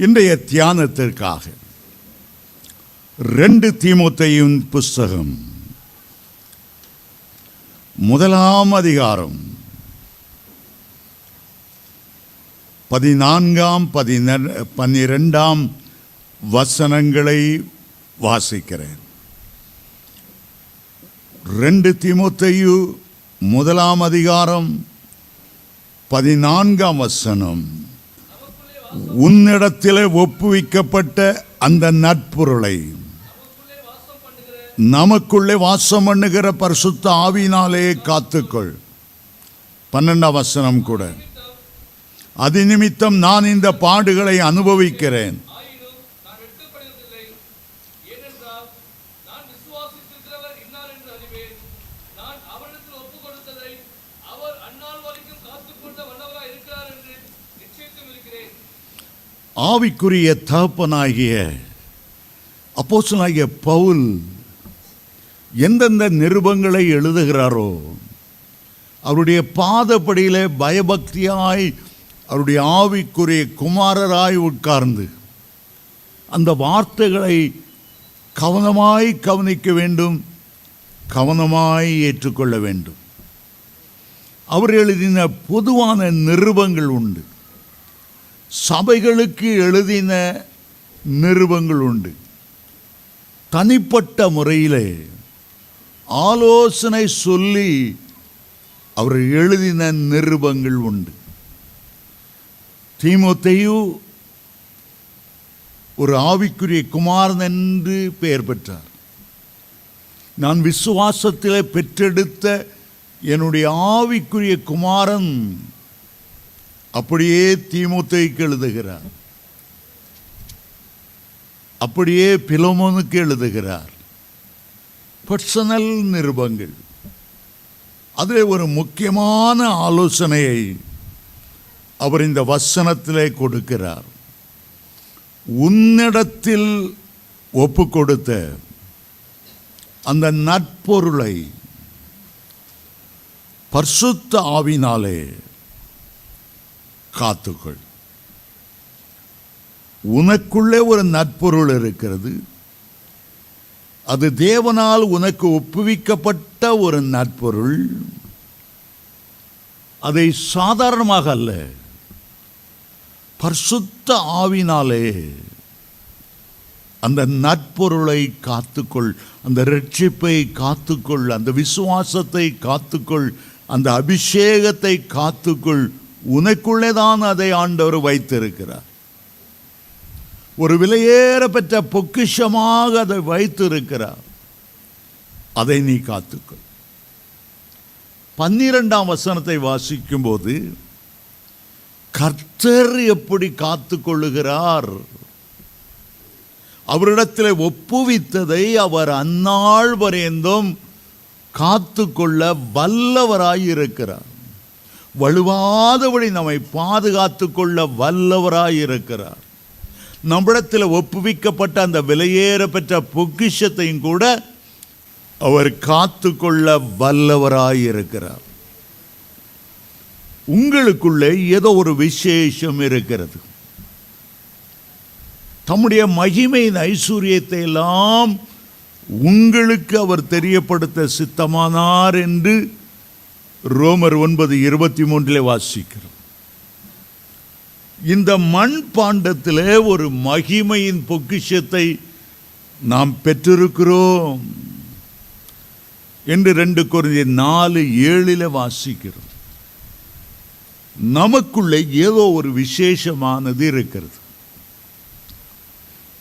இன்றைய தியானத்திற்காக ரெண்டு தீமோத்தேயும் புஸ்தகம் முதலாம் அதிகாரம் பதினான்காம் பதின பன்னிரெண்டாம் வசனங்களை வாசிக்கிறேன். ரெண்டு திமுத்தையு முதலாம் அதிகாரம் பதினான்காம் வசனம். உன்னிடத்திலே ஒப்புவிக்கப்பட்ட அந்த நட்பொருளை. நமக்குள்ளே வாசம் பண்ணுகிற பரிசுத்த ஆவினாலே காத்துக்கொள். பன்னெண்டாம் வசனம் கூட. அது நிமித்தம் நான் இந்த பாடுகளை அனுபவிக்கிறேன் ஆயினும் நான் வெட்கப்படுவதில்லை ஏனென்றால் நான் விசுவாசித்திருக்கிறவர் இன்னார் என்று அறிவேன் நான் அவரிடத்தில் ஒப்புக் கொடுத்ததை அவர் அந்நாள் வரைக்கும் காத்துக்கொண்ட வல்லவராய் இருக்கிறார் என்று நிச்சயித்தும் இருக்கிறேன் ஆவிக்குரிய தகப்பனாகிய அப்போசனாகிய பவுல் எந்தெந்த நிருபங்களை எழுதுகிறாரோ அவருடைய பாதப்படியில் பயபக்தியாய் அவருடைய ஆவிக்குரிய குமாரராய் உட்கார்ந்து அந்த வார்த்தைகளை கவனமாய் கவனிக்க வேண்டும் கவனமாய் ஏற்றுக்கொள்ள வேண்டும். அவர் எழுதின பொதுவான நிருபங்கள் உண்டு. சபைகளுக்கு எழுதின நிருபங்கள் உண்டு தனிப்பட்ட முறையிலே ஆலோசனை சொல்லி அவர் எழுதின நிருபங்கள் உண்டு. தீமோத்தேயு ஒரு ஆவிக்குரிய குமாரன் என்று பெயர் பெற்றார். நான் விசுவாசத்திலே பெற்றெடுத்த என்னுடைய ஆவிக்குரிய குமாரன் அப்படியே தீமுத்தைக்கு எழுதுகிறார். அப்படியே பிலோமோனுக்கு எழுதுகிறார். பர்சனல் நிருபங்கள். அதில் ஒரு முக்கியமான ஆலோசனையை அவர் இந்த வசனத்திலே கொடுக்கிறார். உன்னிடத்தில் ஒப்பு கொடுத்த அந்த நட்பொருளை பர்சுத்த ஆவினாலே காத்துக்கொள். உனக்குள்ளே ஒரு நட்பொருள் இருக்கிறது. அது தேவனால் உனக்கு ஒப்புவிக்கப்பட்ட ஒரு நட்பொருள். அதை சாதாரணமாக அல்ல பர்சுத்த ஆவினாலே அந்த நட்பொருளை காத்துக்கொள் அந்த ரட்சிப்பை காத்துக்கொள் அந்த விசுவாசத்தை காத்துக்கொள் அந்த அபிஷேகத்தை காத்துக்கொள் உனக்குள்ளே தான் அதை ஆண்டவர் வைத்திருக்கிறார். ஒரு விலையேற பெற்ற பொக்கிஷமாக அதை வைத்திருக்கிறார். அதை நீ காத்துக்கொள். பன்னிரெண்டாம் வசனத்தை வாசிக்கும்போது கர்த்தர் எப்படி காத்துக்கொள்ளுகிறார்? அவரிடத்தில் ஒப்புவித்ததை அவர் அந்நாள் வரைந்தும் காத்துக்கொள்ள வல்லவராயிருக்கிறார். வலுவாதபடி நம்மை பாதுகாத்து கொள்ள வல்லவராயிருக்கிறார். நம்மிடத்தில் ஒப்புவிக்கப்பட்ட அந்த விலையேற பெற்ற பொக்கிஷத்தையும் கூட அவர் காத்து கொள்ள வல்லவராயிருக்கிறார். உங்களுக்குள்ளே ஏதோ ஒரு விசேஷம் இருக்கிறது. தம்முடைய மகிமையின் ஐஸ்வர்யத்தை எல்லாம் உங்களுக்கு அவர் தெரியப்படுத்த சித்தமானார் என்று ரோமர் ஒன்பது இருபத்தி மூன்றிலே வாசிக்கிறோம். இந்த மண் பாண்டத்திலே ஒரு மகிமையின் பொக்கிஷத்தை நாம் பெற்றிருக்கிறோம் என்று ரெண்டு குறைந்த நாலு ஏழில் வாசிக்கிறோம். நமக்குள்ளே ஏதோ ஒரு விசேஷமானது இருக்கிறது.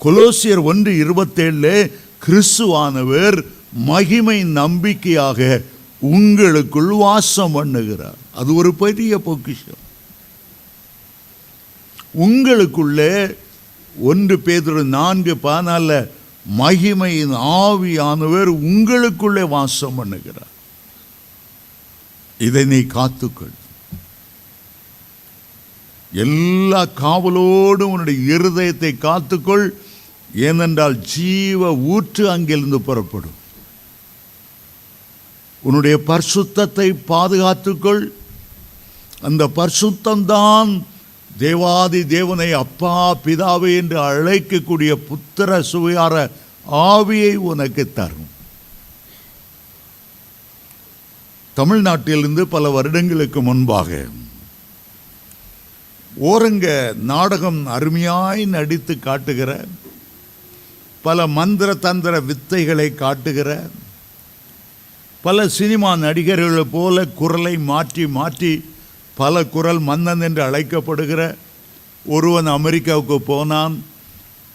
கொலோசியர் ஒன்று இருபத்தேழுல கிறிஸ்துவானவர் மகிமை நம்பிக்கையாக உங்களுக்குள் வாசம் பண்ணுகிறார். அது ஒரு பெரிய பொக்கிஷம். உங்களுக்குள்ளே ஒன்று பேதொரு நான்கு பதினால மகிமையின் ஆவியானவர் உங்களுக்குள்ளே வாசம் பண்ணுகிறார். இதை நீ காத்துக்கொள். எல்லா காவலோடும் உன்னுடைய இருதயத்தை காத்துக்கொள். ஏனென்றால் ஜீவ ஊற்று அங்கிருந்து புறப்படும். உன்னுடைய பரிசுத்தத்தை பாதுகாத்துக்கொள். அந்த பரிசுத்தம்தான் தேவாதி தேவனை அப்பா பிதாவே என்று அழைக்கக்கூடிய புத்திர சுவையார ஆவியை உனக்கு தரும். தமிழ்நாட்டிலிருந்து பல வருடங்களுக்கு முன்பாக ஓரங்க நாடகம் அருமையாய் நடித்து காட்டுகிற பல மந்திர தந்திர வித்தைகளை காட்டுகிற பல சினிமா நடிகர்களை போல குரலை மாற்றி மாற்றி பல குரல் மன்னன் என்று அழைக்கப்படுகிற ஒருவன் அமெரிக்காவுக்கு போனான்.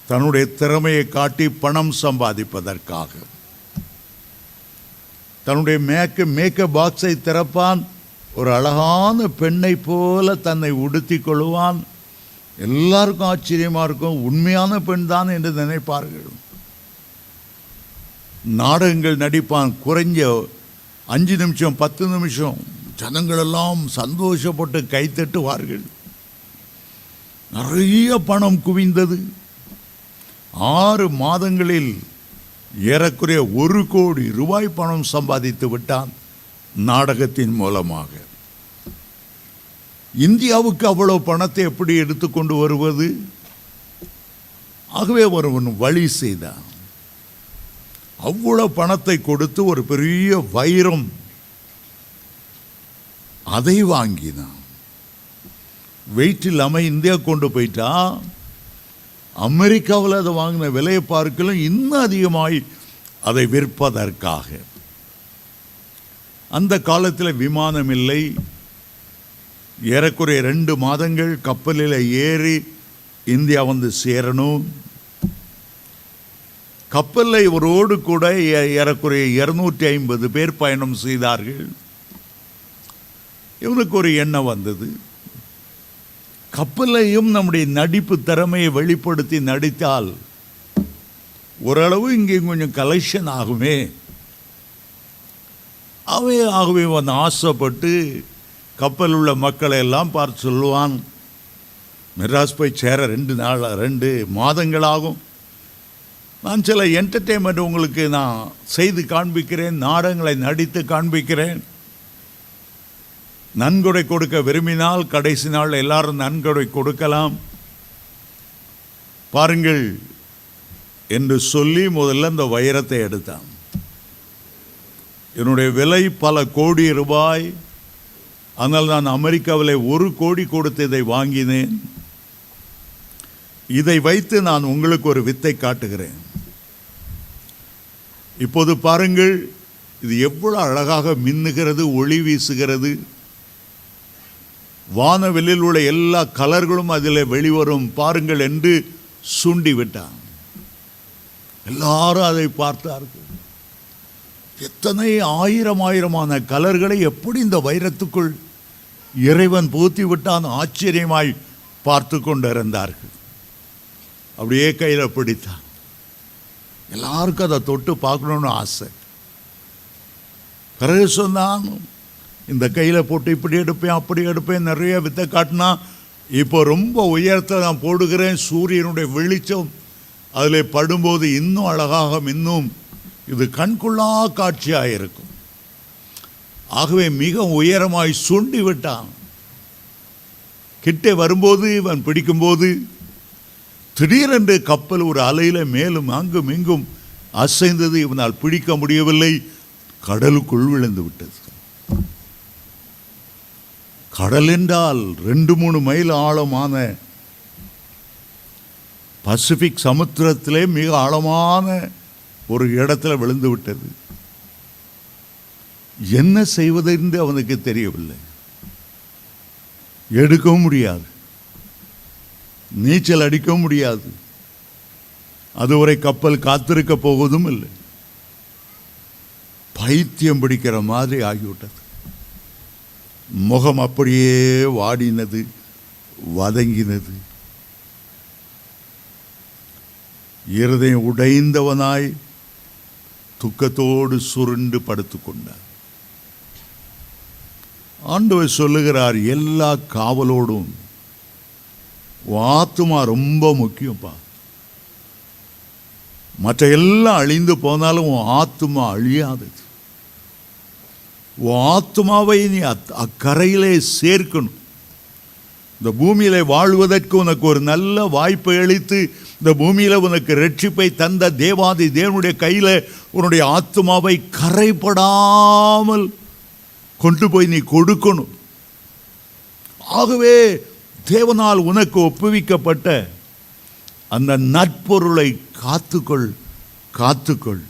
தன்னுடைய திறமையை காட்டி பணம் சம்பாதிப்பதற்காக. தன்னுடைய மேக்க மேக்கப் பாக்ஸை திறப்பான். ஒரு அழகான பெண்ணை போல தன்னை உடுத்தி கொள்வான் எல்லாருக்கும் ஆச்சரியமாக இருக்கும். உண்மையான பெண் தான் என்று நினைப்பார்கள். நாடகங்கள் நடிப்பான் குறைஞ்ச அஞ்சு நிமிஷம் பத்து நிமிஷம் ஜனங்களெல்லாம் சந்தோஷப்பட்டு கைத்தட்டுவார்கள். நிறைய பணம் குவிந்தது. ஆறு மாதங்களில் ஏறக்குறைய ஒரு கோடி ரூபாய் பணம் சம்பாதித்து விட்டான் நாடகத்தின் மூலமாக. இந்தியாவுக்கு அவ்வளோ பணத்தை எப்படி எடுத்துக்கொண்டு வருவது? ஆகவே ஒருவன் வழி செய்தான். அவ்வளோ பணத்தை கொடுத்து ஒரு பெரிய வைரம். அதை வாங்கினான். வெயிட் இல்லாமல் இந்தியா கொண்டு போயிட்டா. அமெரிக்காவில் அதை வாங்கின விலையை பார்க்கலாம் இன்னும் அதிகமாய் அதை விற்பதற்காக. அந்த காலத்தில் விமானம் இல்லை. ஏறக்குறைய ரெண்டு மாதங்கள் கப்பலில் ஏறி இந்தியா வந்து சேரணும். கப்பலில் இவரோடு கூட ஏ- ஏறக்குறைய இரநூற்றி ஐம்பது பேர் பயணம் செய்தார்கள். இவனுக்கு ஒரு எண்ணம் வந்தது. கப்பலையும் நம்முடைய நடிப்பு திறமையை வெளிப்படுத்தி நடித்தால் ஓரளவு இங்கே கொஞ்சம் கலெக்ஷன் ஆகுமே. அவை ஆகவே வந்து ஆசைப்பட்டு கப்பல் உள்ள மக்களை எல்லாம் பார்த்து சொல்லுவான் மெட்ராஸ் போய் சேர ரெண்டு நாள் ரெண்டு மாதங்கள் ஆகும். நான் சில என்டர்டெயின்மெண்ட் உங்களுக்கு நான் செய்து காண்பிக்கிறேன் நாடகங்களை நடித்து காண்பிக்கிறேன். நன்கொடை கொடுக்க விரும்பினால் கடைசி நாள் எல்லாரும் நன்கொடை கொடுக்கலாம். பாருங்கள் என்று சொல்லி முதல்ல இந்த வைரத்தை எடுத்தான். என்னுடைய விலை பல கோடி ரூபாய். ஆனால் நான் அமெரிக்காவில் ஒரு கோடி கொடுத்து இதை வாங்கினேன். இதை வைத்து நான் உங்களுக்கு ஒரு வித்தை காட்டுகிறேன். இப்போது பாருங்கள் இது எவ்வளோ அழகாக மின்னுகிறது ஒளி வீசுகிறது. வானவெளியில் உள்ள எல்லா கலர்களும் அதில் வெளிவரும் பாருங்கள் என்று சுண்டிவிட்டான். எல்லாரும் அதை பார்த்தார்கள். எத்தனை ஆயிரம் ஆயிரமான கலர்களை எப்படி இந்த வைரத்துக்குள் இறைவன் பூத்தி விட்டான் ஆச்சரியமாய் பார்த்து கொண்டிருந்தார்கள். அப்படியே கையில் பிடித்தான். எல்லாருக்கும் அதை தொட்டு பார்க்கணுன்னு ஆசை. பிறகு சொன்னான் இந்த கையில் போட்டு இப்படி எடுப்பேன் அப்படி எடுப்பேன் நிறைய வித்தை காட்டினா இப்போ ரொம்ப உயரத்தை நான் போடுகிறேன் சூரியனுடைய வெளிச்சம் அதில் படும்போது இன்னும் அழகாக இன்னும் இது கண்கொள்ளா காட்சியாக இருக்கும் ஆகவே மிக உயரமாய் சுண்டி விட்டான். கிட்டே வரும்போது இவன் பிடிக்கும்போது திடீரென்று கப்பல் ஒரு அலையில மேலும் அங்கும் இங்கும் அசைந்தது. இவனால் பிடிக்க முடியவில்லை. கடலுக்குள் விழுந்து விட்டது. கடல் என்றால் ரெண்டு மூணு மைல் ஆழமான பசிபிக் சமுத்திரத்திலே மிக ஆழமான ஒரு இடத்துல விழுந்து விட்டது. என்ன செய்வதென்று அவனுக்கு தெரியவில்லை. எடுக்கவும் முடியாது. நீச்சல் அடிக்க முடியாது. அதுவரை கப்பல் காத்திருக்க போவதும் இல்லை. பைத்தியம் பிடிக்கிற மாதிரி ஆகிவிட்டது. முகம் அப்படியே வாடினது வதங்கினது. இருதயம் உடைந்தவனாய் துக்கத்தோடு சுருண்டு படுத்துக்கொண்டார் ஆண்டவர் சொல்லுகிறார் எல்லா காவலோடும் உன் ஆத்துமா ரொம்ப முக்கியம்ப்பா. மற்ற எல்லாம் அழிந்து போனாலும் உன் ஆத்துமா அழியாதது உன் ஆத்துமாவை நீ அத்- அக்கரையிலே சேர்க்கணும். இந்த பூமியில வாழ்வதற்கு உனக்கு ஒரு நல்ல வாய்ப்பை அளித்து இந்த பூமியில உனக்கு ரட்சிப்பை தந்த தேவாதி தேவனுடைய கையில் உன்னுடைய ஆத்மாவை கரைப்படாமல் கொண்டு போய் நீ கொடுக்கணும். ஆகவே தேவனால் உனக்கு ஒப்புவிக்கப்பட்ட அந்த நட்பொருளை காத்துக்கொள் காத்துக்கொள்.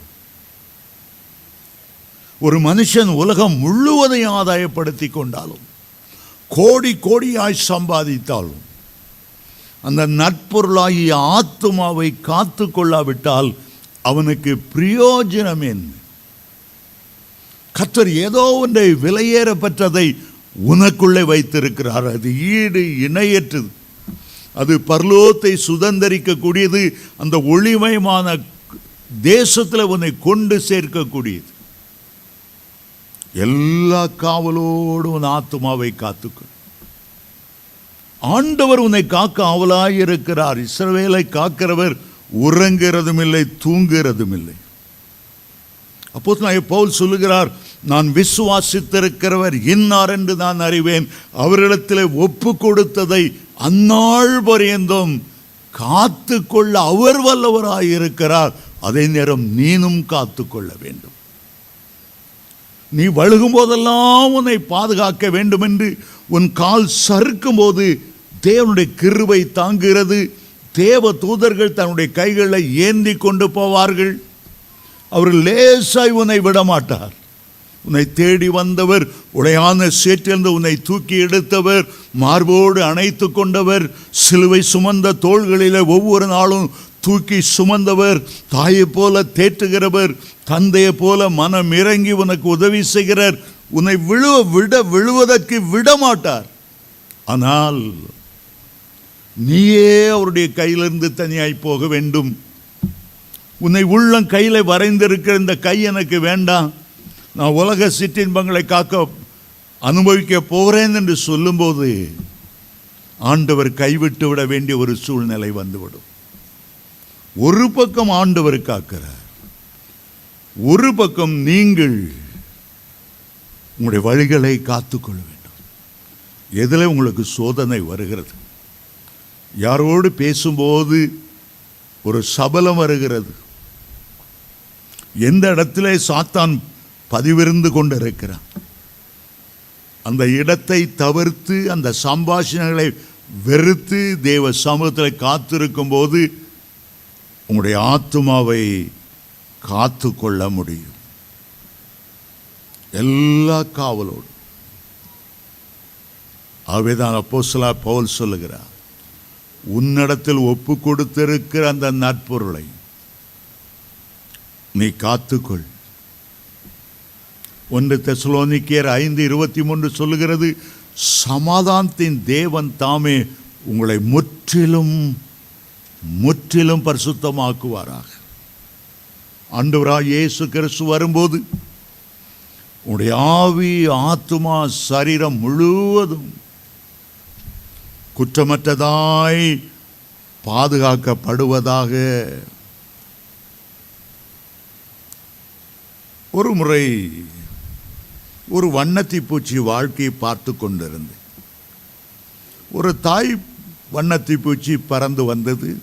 ஒரு மனுஷன் உலகம் முழுவதையும் ஆதாயப்படுத்தி கொண்டாலும் கோடி கோடியாய் சம்பாதித்தாலும் அந்த நட்பொருளாகிய ஆத்துமாவை காத்து கொள்ளாவிட்டால் அவனுக்கு பிரயோஜனம் என்ன கத்தர் ஏதோ ஒன்றை விலையேறப்பட்டதை உனக்குள்ளே வைத்திருக்கிறார். அது ஈடு இணையற்றது. அது பர்லோத்தை சுதந்தரிக்கக்கூடியது. அந்த ஒளிமயமான தேசத்தில் உன்னை கொண்டு சேர்க்கக்கூடியது. எல்லா காவலோடும் உன் ஆத்துமாவை காத்துக்கும் ஆண்டவர் உன்னை காக்க அவலாயிருக்கிறார் இஸ்ரவேலை காக்கிறவர் உறங்குறதும் இல்லை தூங்குறதும் இல்லை அப்போ நான் பவுல் சொல்லுகிறார் நான் விசுவாசித்திருக்கிறவர் இன்னார் என்று நான் அறிவேன். அவரிடத்தில் ஒப்பு கொடுத்ததை அந்நாள் பரியந்தம் காத்து கொள்ள அவர் வல்லவராயிருக்கிறார் அதே நேரம் நீனும் காத்து கொள்ள வேண்டும். நீ வழுகும் போதெல்லாம் உன்னை பாதுகாக்க வேண்டும் என்று உன் கால் சறுக்கும் போது தேவனுடைய கிருவை தாங்குகிறது. தேவ தூதர்கள் தன்னுடைய கைகளை ஏந்தி கொண்டு போவார்கள். அவர் லேசாய் உன்னை விடமாட்டார். உன்னை தேடி வந்தவர் உடையான சேற்றிலிருந்து உன்னை தூக்கி எடுத்தவர் மார்போடு அணைத்து கொண்டவர் சிலுவை சுமந்த தோள்களில் ஒவ்வொரு நாளும் தூக்கி சுமந்தவர் தாயைப் போல தேற்றுகிறவர் தந்தையைப் போல மனம் இறங்கி உனக்கு உதவி செய்கிறார். உன்னை விழுவ விட விழுவதற்கு விட மாட்டார் ஆனால் நீயே அவருடைய கையிலிருந்து தனியாய் போக வேண்டும். உன்னை உள்ளம் கையில் வரைந்திருக்கிற இந்த கை எனக்கு வேண்டாம். நான் உலக சிற்றின்பங்களை காக்க அனுபவிக்க போகிறேன் என்று சொல்லும்போது ஆண்டவர் கைவிட்டு விட வேண்டிய ஒரு சூழ்நிலை வந்துவிடும். ஒரு பக்கம் ஆண்டவர் காக்கிறார் ஒரு பக்கம் நீங்கள் உங்களுடைய வழிகளை காத்துக்கொள்ள வேண்டும். எதில் உங்களுக்கு சோதனை வருகிறது. யாரோடு பேசும்போது ஒரு சபலம் வருகிறது. எந்த இடத்துல சாத்தான் பதிவிருந்து கொண்டிருக்கிறான். அந்த இடத்தை தவிர்த்து அந்த சம்பாஷணைகளை வெறுத்து தேவ சமூகத்தில் காத்திருக்கும் போது உங்களுடைய ஆத்மாவை காத்து கொள்ள முடியும். எல்லா காவலோடு ஆகவேதான் அப்போஸ்தலா பவுல் சொல்லுகிறார் உன்னிடத்தில் ஒப்பு கொடுத்திருக்கிற அந்த நற்பொருளை நீ காத்துக்கொள். ஒன்று தெசலோனிக்கியர் ஐந்து இருபத்தி மூன்று சொல்லுகிறது சமாதானத்தின் தேவன் தாமே உங்களை முற்றிலும் முற்றிலும் பரிசுத்தமாக்குவாராக. ஆண்டவராய் இயேசு கிறிஸ்து வரும்போது உங்களுடைய ஆவி ஆத்துமா சரீரம் முழுவதும் குற்றமற்றதாய் பாதுகாக்கப்படுவதாக ஒரு முறை ஒரு வண்ணத்தி பூச்சி வாழ்க்கையை பார்த்து கொண்டிருந்தேன். ஒரு தாய் வண்ணத்தி பூச்சி பறந்து வந்தது.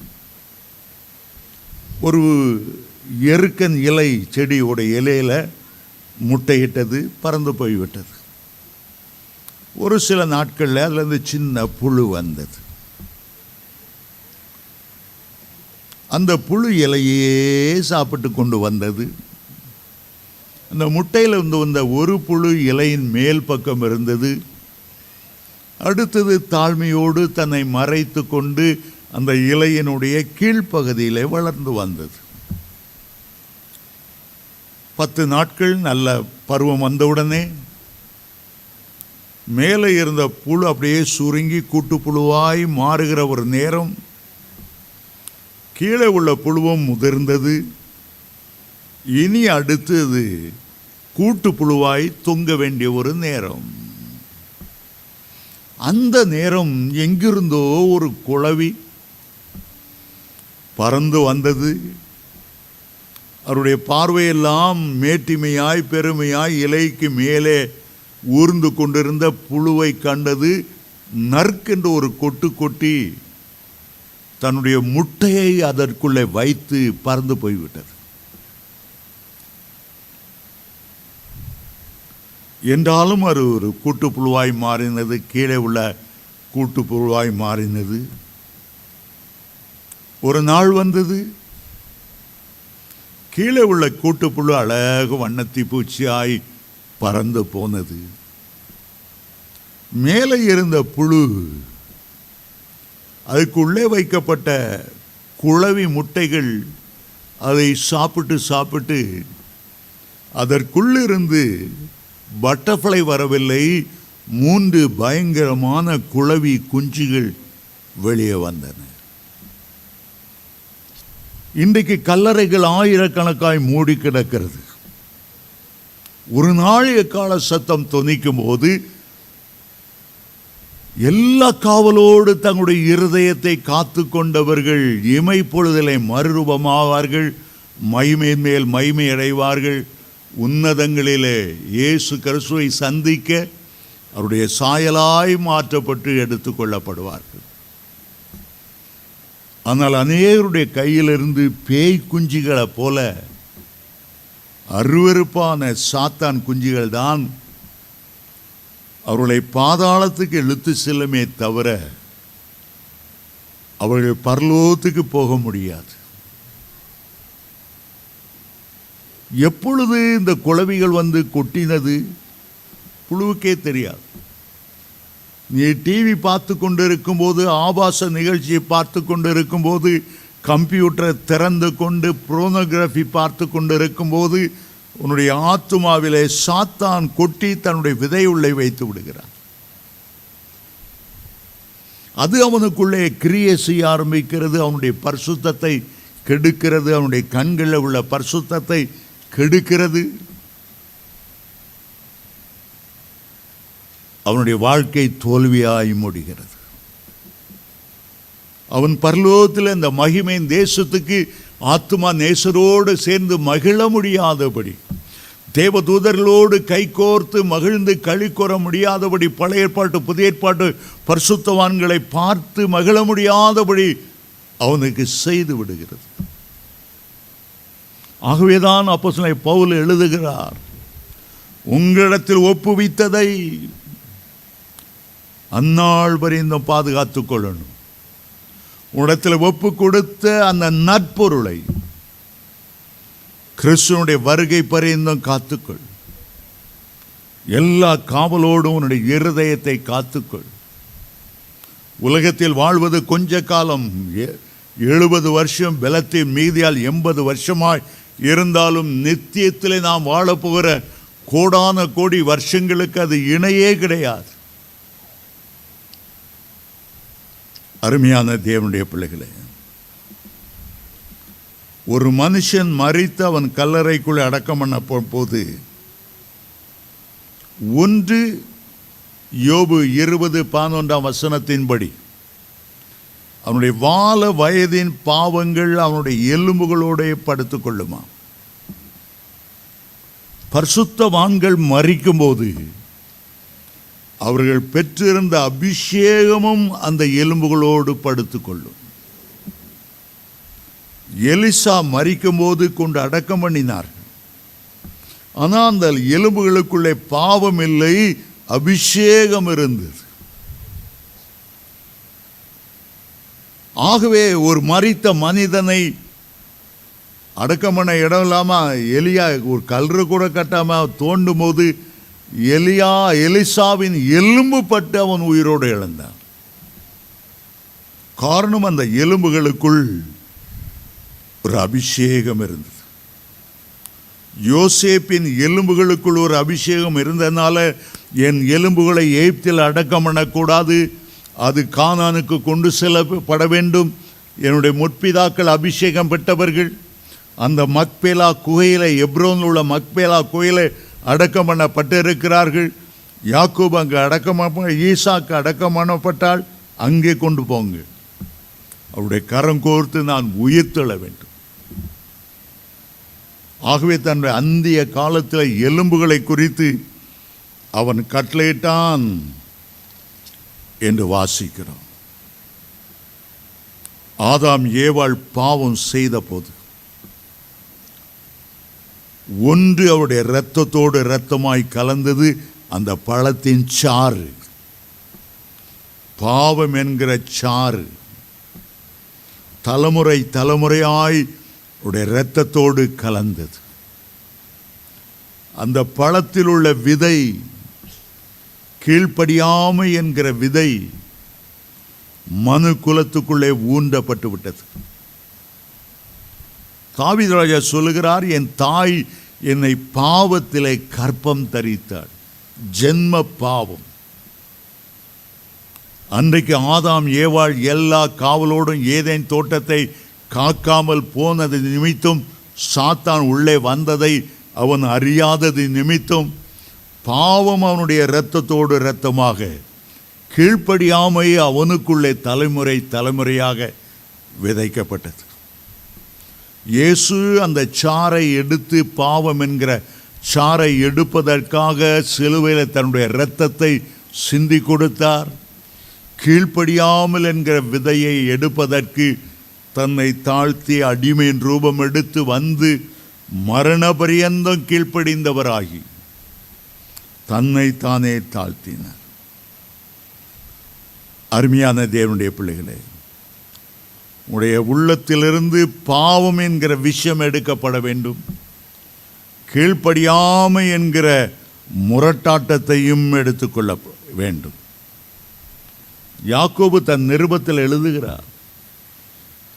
ஒரு எருக்கன் இலை செடியோட இலையில முட்டையிட்டது பறந்து போய்விட்டது. ஒரு சில நாட்களில் அதுலேருந்து சின்ன புழு வந்தது. அந்த புழு இலையே சாப்பிட்டு கொண்டு வந்தது. அந்த முட்டையில் இருந்து வந்த ஒரு புழு இலையின் மேல் பக்கம் இருந்தது. அடுத்தது தாழ்மையோடு தன்னை மறைத்து கொண்டு அந்த இலையினுடைய கீழ்ப்பகுதியிலே வளர்ந்து வந்தது. பத்து நாட்கள் நல்ல பருவம் வந்தவுடனே மேலே இருந்த புழு அப்படியே சுருங்கி கூட்டுப்புழுவாய் மாறுகிற ஒரு நேரம் கீழே உள்ள புழுவும் முதிர்ந்தது. இனி அடுத்தது கூட்டு புழுவாய் தொங்க வேண்டிய ஒரு நேரம். அந்த நேரம் எங்கிருந்தோ ஒரு குளவி பறந்து வந்தது. அவருடைய பார்வையெல்லாம் மேட்டிமையாய் பெருமையாய் இலைக்கு மேலே ஊர்ந்து கொண்டிருந்த புழுவை கண்டது நற்கென்று ஒரு கொட்டு கொட்டி தன்னுடைய முட்டையை அதற்குள்ளே வைத்து பறந்து போய்விட்டது. என்றாலும் அது ஒரு கூட்டுப்புழுவாய் மாறினது கீழே உள்ள கூட்டுப்புழுவாய் மாறினது. ஒரு நாள் வந்தது. கீழே உள்ள கூட்டுப்புழு அழகு வண்ணத்தி பூச்சியாய் பறந்து போனது. மேலே இருந்த புழு அதுக்குள்ளே வைக்கப்பட்ட குழவி முட்டைகள் அதை சாப்பிட்டு சாப்பிட்டு அதற்குள்ளிருந்து பட்டர்ஃப்ளை வரவில்லை. மூன்று பயங்கரமான குழவி குஞ்சுகள் வெளியே வந்தன. இன்றைக்கு கல்லறைகள் ஆயிரக்கணக்காய் மூடி கிடக்கிறது. ஒரு நாளைய கால சத்தம் தொனிக்கும் போது எல்லா காவலோடு தங்களுடைய இருதயத்தை காத்து கொண்டவர்கள் இமை பொழுதலை மறுரூபமாவார்கள் மைமையின் மேல் மைமை அடைவார்கள் உன்னதங்களிலே இயேசு கருசுவை சந்திக்க அவருடைய சாயலாய் மாற்றப்பட்டு எடுத்துக்கொள்ளப்படுவார்கள் ஆனால் அநேகருடைய கையிலிருந்து பேய் குஞ்சுகளைப் போல அருவருப்பான சாத்தான் குஞ்சுகள் தான் அவர்களை பாதாளத்துக்கு இழுத்து செல்லுமே தவிர அவர்கள் பரலோகத்துக்கு போக முடியாது. எப்பொழுது இந்த குளவிகள் வந்து கொட்டினது? புழுவுக்கே தெரியாது. நீ டிவி பார்த்து கொண்டு இருக்கும்போது ஆபாச நிகழ்ச்சியை பார்த்து கொண்டு இருக்கும்போது கம்ப்யூட்டரை திறந்து கொண்டு புரோனோகிராஃபி பார்த்து கொண்டு இருக்கும்போது உன்னுடைய ஆத்துமாவிலே சாத்தான் கொட்டி தன்னுடைய விதை உள்ளே வைத்து விடுகிறான். அது அவனுக்குள்ளே கிரியை செய்ய ஆரம்பிக்கிறது அவனுடைய பரிசுத்தத்தை கெடுக்கிறது அவனுடைய கண்களில் உள்ள பரிசுத்தத்தை கெடுக்கிறது. அவனுடைய வாழ்க்கை தோல்வியாய் முடிகிறது. அவன் பரலோகத்தில் இந்த மகிமையின் தேசத்துக்கு ஆத்மா நேசரோடு சேர்ந்து மகிழ முடியாதபடி தேவதூதர்களோடு கைகோர்த்து மகிழ்ந்து களி கூற முடியாதபடி பழைய ஏற்பாட்டு புதிய ஏற்பாட்டு பரிசுத்தவான்களை பார்த்து மகிழ முடியாதபடி அவனுக்கு செய்து விடுகிறது. ஆகவேதான் அப்போ பவுல் எழுதுகிறார் உங்களிடத்தில் ஒப்புவித்ததை அந்நாள் பரிந்தும் பாதுகாத்து கொள்ளணும் உடத்தில் ஒப்பு கொடுத்த அந்த நற்பொருளை கிறிஸ்துவனுடைய வருகை பரிந்தும் காத்துக்கொள். எல்லா காவலோடும் உன்னுடைய இருதயத்தை காத்துக்கொள். உலகத்தில் வாழ்வது கொஞ்ச காலம் எ- எழுபது வருஷம் பலத்தின் மீதியால் எண்பது வருஷமாய் இருந்தாலும் நித்தியத்தில் நாம் வாழப்போகிற கோடான கோடி வருஷங்களுக்கு அது இணையே கிடையாது. அருமையான தேவனுடைய பிள்ளைகளே ஒரு மனுஷன் மறித்து அவன் கல்லறைக்குள்ளே அடக்கம் பண்ண போது ஒன்று யோபு இருபது பதினொன்றாம் வசனத்தின்படி அவனுடைய வால வயதின் பாவங்கள் அவனுடைய எலும்புகளோட படுத்து கொள்ளுமா பரிசுத்தவான்கள் மறிக்கும்போது அவர்கள் பெற்றிருந்த அபிஷேகமும் அந்த எலும்புகளோடு படுத்துக்கொள்ளும். எலிசா மறிக்கும்போது கொண்டு அடக்கம் பண்ணினார்கள். ஆனால் அந்த எலும்புகளுக்குள்ளே பாவம் இல்லை அபிஷேகம் இருந்தது. ஆகவே ஒரு மறித்த மனிதனை அடக்கம் பண்ண இடம் இல்லாமல் எலியா ஒரு கல்று கூட கட்டாமல் தோண்டும் போது எலியா எலிசாவின் எலும்பு பட்டு அவன் உயிரோடு இழந்தான் காரணம் அந்த எலும்புகளுக்குள் ஒரு அபிஷேகம் இருந்தது. யோசேப்பின் எலும்புகளுக்குள் ஒரு அபிஷேகம் இருந்ததுனால என் எலும்புகளை எய்ப்தில் அடக்கம் பண்ணக்கூடாது அது கானானுக்கு கொண்டு செல்லப்பட வேண்டும் என்னுடைய முற்பிதாக்கள் அபிஷேகம் பெற்றவர்கள் அந்த மக்பேலா குகையில் எப்ரோனில் உள்ள மக்பேலா குகையில் அடக்கம் பண்ணப்பட்டிருக்கிறார்கள். யாக்கூப் அங்கே அடக்கம் ஈசாக்கு அடக்கம் பண்ணப்பட்டால் அங்கே கொண்டு போங்க. அவருடைய கரம் கோர்த்து நான் உயிர் தள்ள வேண்டும். ஆகவே தன்னுடைய அந்திய காலத்தில் எலும்புகளை குறித்து அவன் கட்டளையிட்டான். என்று வாசிக்கிறோம். ஆதாம் ஏவாள் பாவம் செய்த போது ஒன்று அவருடைய இரத்தத்தோடு இரத்தமாய் கலந்தது அந்த பழத்தின் சாறு. பாவம் என்கிற சாறு. தலைமுறை தலைமுறையாய் உடைய இரத்தத்தோடு கலந்தது. அந்த பழத்தில் உள்ள விதை கீழ்ப்படியாமை என்கிற விதை மனு குலத்துக்குள்ளே ஊன்றப்பட்டு விட்டது. தாவிதராஜா சொல்லுகிறார் என் தாய் என்னை பாவத்திலே கற்பம் தரித்தாள். ஜென்ம பாவம். அன்றைக்கு ஆதாம் ஏவாள் எல்லா காவலோடும் ஏதேன் தோட்டத்தை காக்காமல் போனது நிமித்தம் சாத்தான் உள்ளே வந்ததை அவன் அறியாதது நிமித்தம் பாவம் அவனுடைய இரத்தத்தோடு இரத்தமாக கீழ்ப்படியாமை அவனுக்குள்ளே தலைமுறை தலைமுறையாக விதைக்கப்பட்டது. இயேசு அந்த சாரை எடுத்து பாவம் என்கிற சாறை எடுப்பதற்காக சிலுவையில் தன்னுடைய இரத்தத்தை சிந்தி கொடுத்தார். கீழ்ப்படியாமல் என்கிற விதையை எடுப்பதற்கு தன்னை தாழ்த்தி அடிமையின் ரூபம் எடுத்து வந்து மரண பரியந்தம் கீழ்ப்படிந்தவராகி தன்னை தானே தாழ்த்தினார். அருமையான தேவனுடைய பிள்ளைகளே உடைய உள்ளத்திலிருந்து பாவம் என்கிற விஷயம் எடுக்கப்பட வேண்டும். கீழ்ப்படியாமை என்கிற முரட்டாட்டத்தையும் எடுத்துக்கொள்ள வேண்டும். யாக்கோபு தன் நிருபத்தில் எழுதுகிறார்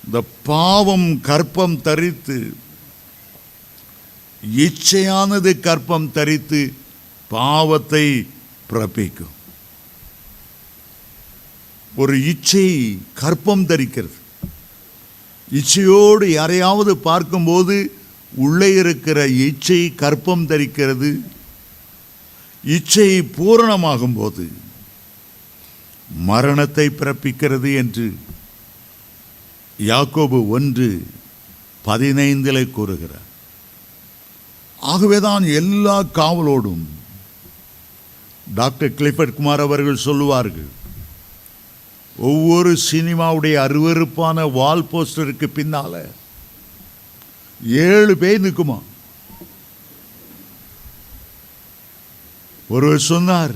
இந்த பாவம் கற்பம் தரித்து இச்சையானது கற்பம் தரித்து பாவத்தை பிறப்பிக்கும். ஒரு இச்சை கற்பம் தரிக்கிறது. இச்சையோடு யாரையாவது பார்க்கும்போது உள்ளே இருக்கிற இச்சை கற்பம் தரிக்கிறது. இச்சை பூரணமாகும் போது மரணத்தை பிறப்பிக்கிறது என்று யாக்கோபு ஒன்று பதினைந்தில் கூறுகிறார். ஆகவேதான் எல்லா காவலோடும் டாக்டர் கிளிஃபர்ட் குமார் அவர்கள் சொல்லுவார்கள் ஒவ்வொரு சினிமாவுடைய அருவருப்பான வால் போஸ்டருக்கு பின்னால ஏழு பேர் நிற்குமா ஒருவர் சொன்னார்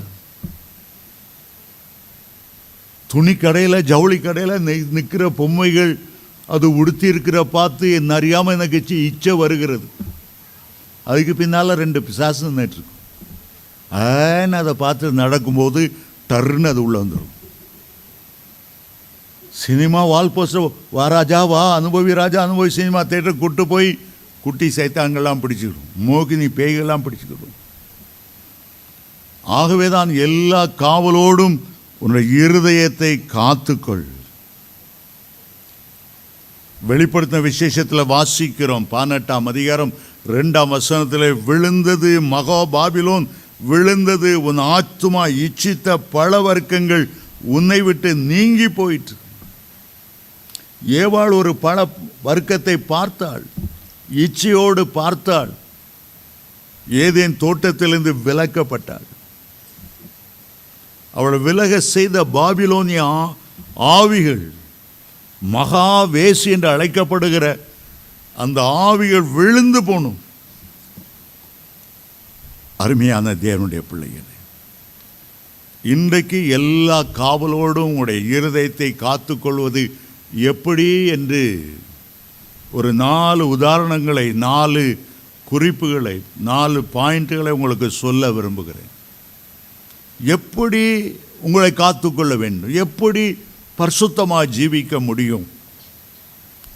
துணி கடையில் ஜவுளி கடையில் நிற்கிற பொம்மைகள் அது உடுத்தி இருக்கிற பார்த்து என்ன அறியாமல் எனக்கு இச்சை வருகிறது. அதுக்கு பின்னால் ரெண்டு பிசாசு நின்றுருக்கும் ஆன்னு அதை பார்த்து நடக்கும்போது டர்ன்னு அது உள்ளே வந்துடும் சினிமா வால் போஸ்டர் வா ராஜா வா அனுபவி ராஜா அனுபவி சினிமா தேட்டர் கூட்டு போய் குட்டி சைத்தான்கள்லாம் பிடிச்சிக்கிடும். மோகினி பேய்கள்லாம் பிடிச்சிக்கிடும். ஆகவே தான் எல்லா காவலோடும் உன்னுடைய இருதயத்தை காத்துக்கொள். வெளிப்படுத்தின விசேஷத்தில் வாசிக்கிறோம். பதினெட்டாம் அதிகாரம் ரெண்டாம் வசனத்தில் விழுந்தது மகா பாபிலோன் விழுந்தது உன் ஆத்துமா இச்சித்த பல வர்க்கங்கள் உன்னை விட்டு நீங்கி போயிற்று. ஏவாள் ஒரு பல வர்க்கத்தை பார்த்தாள் இச்சையோடு பார்த்தாள் ஏதேன் தோட்டத்திலிருந்து விலக்கப்பட்டாள். அவளை விலக செய்த பாபிலோனியா ஆவிகள் மகாவேசி என்று அழைக்கப்படுகிற அந்த ஆவிகள் விழுந்து போகணும் அருமையான தேவனுடைய பிள்ளைகளே. இன்றைக்கு எல்லா காவலோடும் உங்களுடைய இருதயத்தை காத்துக்கொள்வது எப்படி என்று ஒரு நாலு உதாரணங்களை நாலு குறிப்புகளை நாலு பாயிண்ட்டுகளை உங்களுக்கு சொல்ல விரும்புகிறேன். எப்படி உங்களை காத்துக்கொள்ள வேண்டும்? எப்படி பரிசுத்தமாக ஜீவிக்க முடியும்?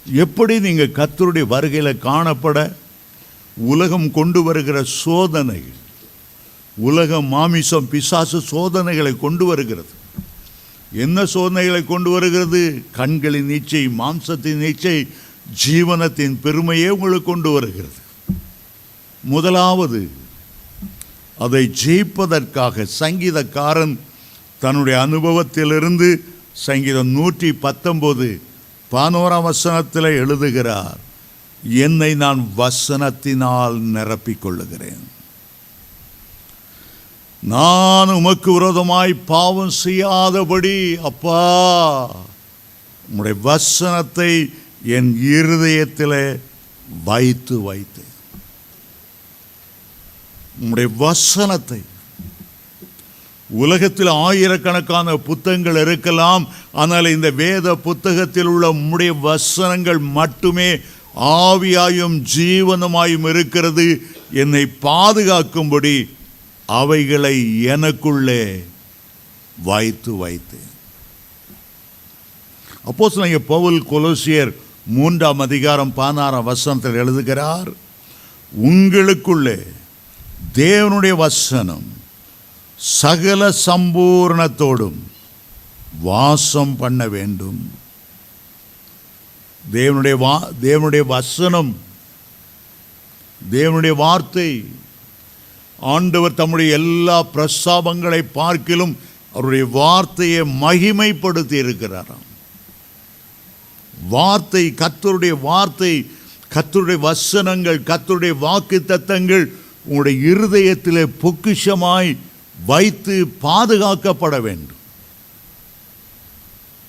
எப்படி நீங்கள் கத்தருடைய வருகையில் காணப்பட உலகம் கொண்டு வருகிற சோதனைகள்? உலகம் மாமிசம் பிசாசு சோதனைகளை கொண்டு வருகிறது. என்ன சோதனைகளை கொண்டு வருகிறது? கண்களின் நீச்சை மாம்சத்தின் நீச்சை ஜீவனத்தின் பெருமையே உங்களுக்கு கொண்டு வருகிறது. முதலாவது அதை ஜெயிப்பதற்காக சங்கீதக்காரன் தன்னுடைய அனுபவத்திலிருந்து சங்கீதம் நூற்றி பத்தொம்போது பதினோராம் வசனத்தில் எழுதுகிறார் என்னை நான் வசனத்தினால் நிரப்பிக் கொள்ளுகிறேன். நான் உமக்கு விரோதமாய் பாவம் செய்யாதபடி அப்பா உம்முடைய வசனத்தை என் இருதயத்தில் வைத்து வைத்து. உம்முடைய வசனத்தை. உலகத்தில் ஆயிரக்கணக்கான புத்தகங்கள் இருக்கலாம் ஆனால் இந்த வேத புத்தகத்தில் உள்ள உம்முடைய வசனங்கள் மட்டுமே ஆவியாயும் ஜீவனமாயும் இருக்கிறது. என்னை பாதுகாக்கும்படி அவைகளை எனக்குள்ளே வைத்து வைத்தேன். அப்போஸ் நீங்கள் பவுல் கொலோசியர் மூன்றாம் அதிகாரம் பதினாறாம் வசனத்தில் எழுதுகிறார் உங்களுக்குள்ளே தேவனுடைய வசனம் சகல சம்பூர்ணத்தோடும் வாசம் பண்ண வேண்டும். தேவனுடைய வா தேவனுடைய வசனம் தேவனுடைய வார்த்தை ஆண்டவர் தம்முடைய எல்லா பிரஸ்தாபங்களை பார்க்கிலும் அவருடைய வார்த்தையை மகிமைப்படுத்தி இருக்கிறாராம் வார்த்தை கத்தருடைய வார்த்தை கத்தருடைய வசனங்கள் கத்தருடைய வாக்கு தத்தங்கள் உங்களுடைய இருதயத்தில் பொக்கிஷமாய் வைத்து பாதுகாக்கப்பட வேண்டும்.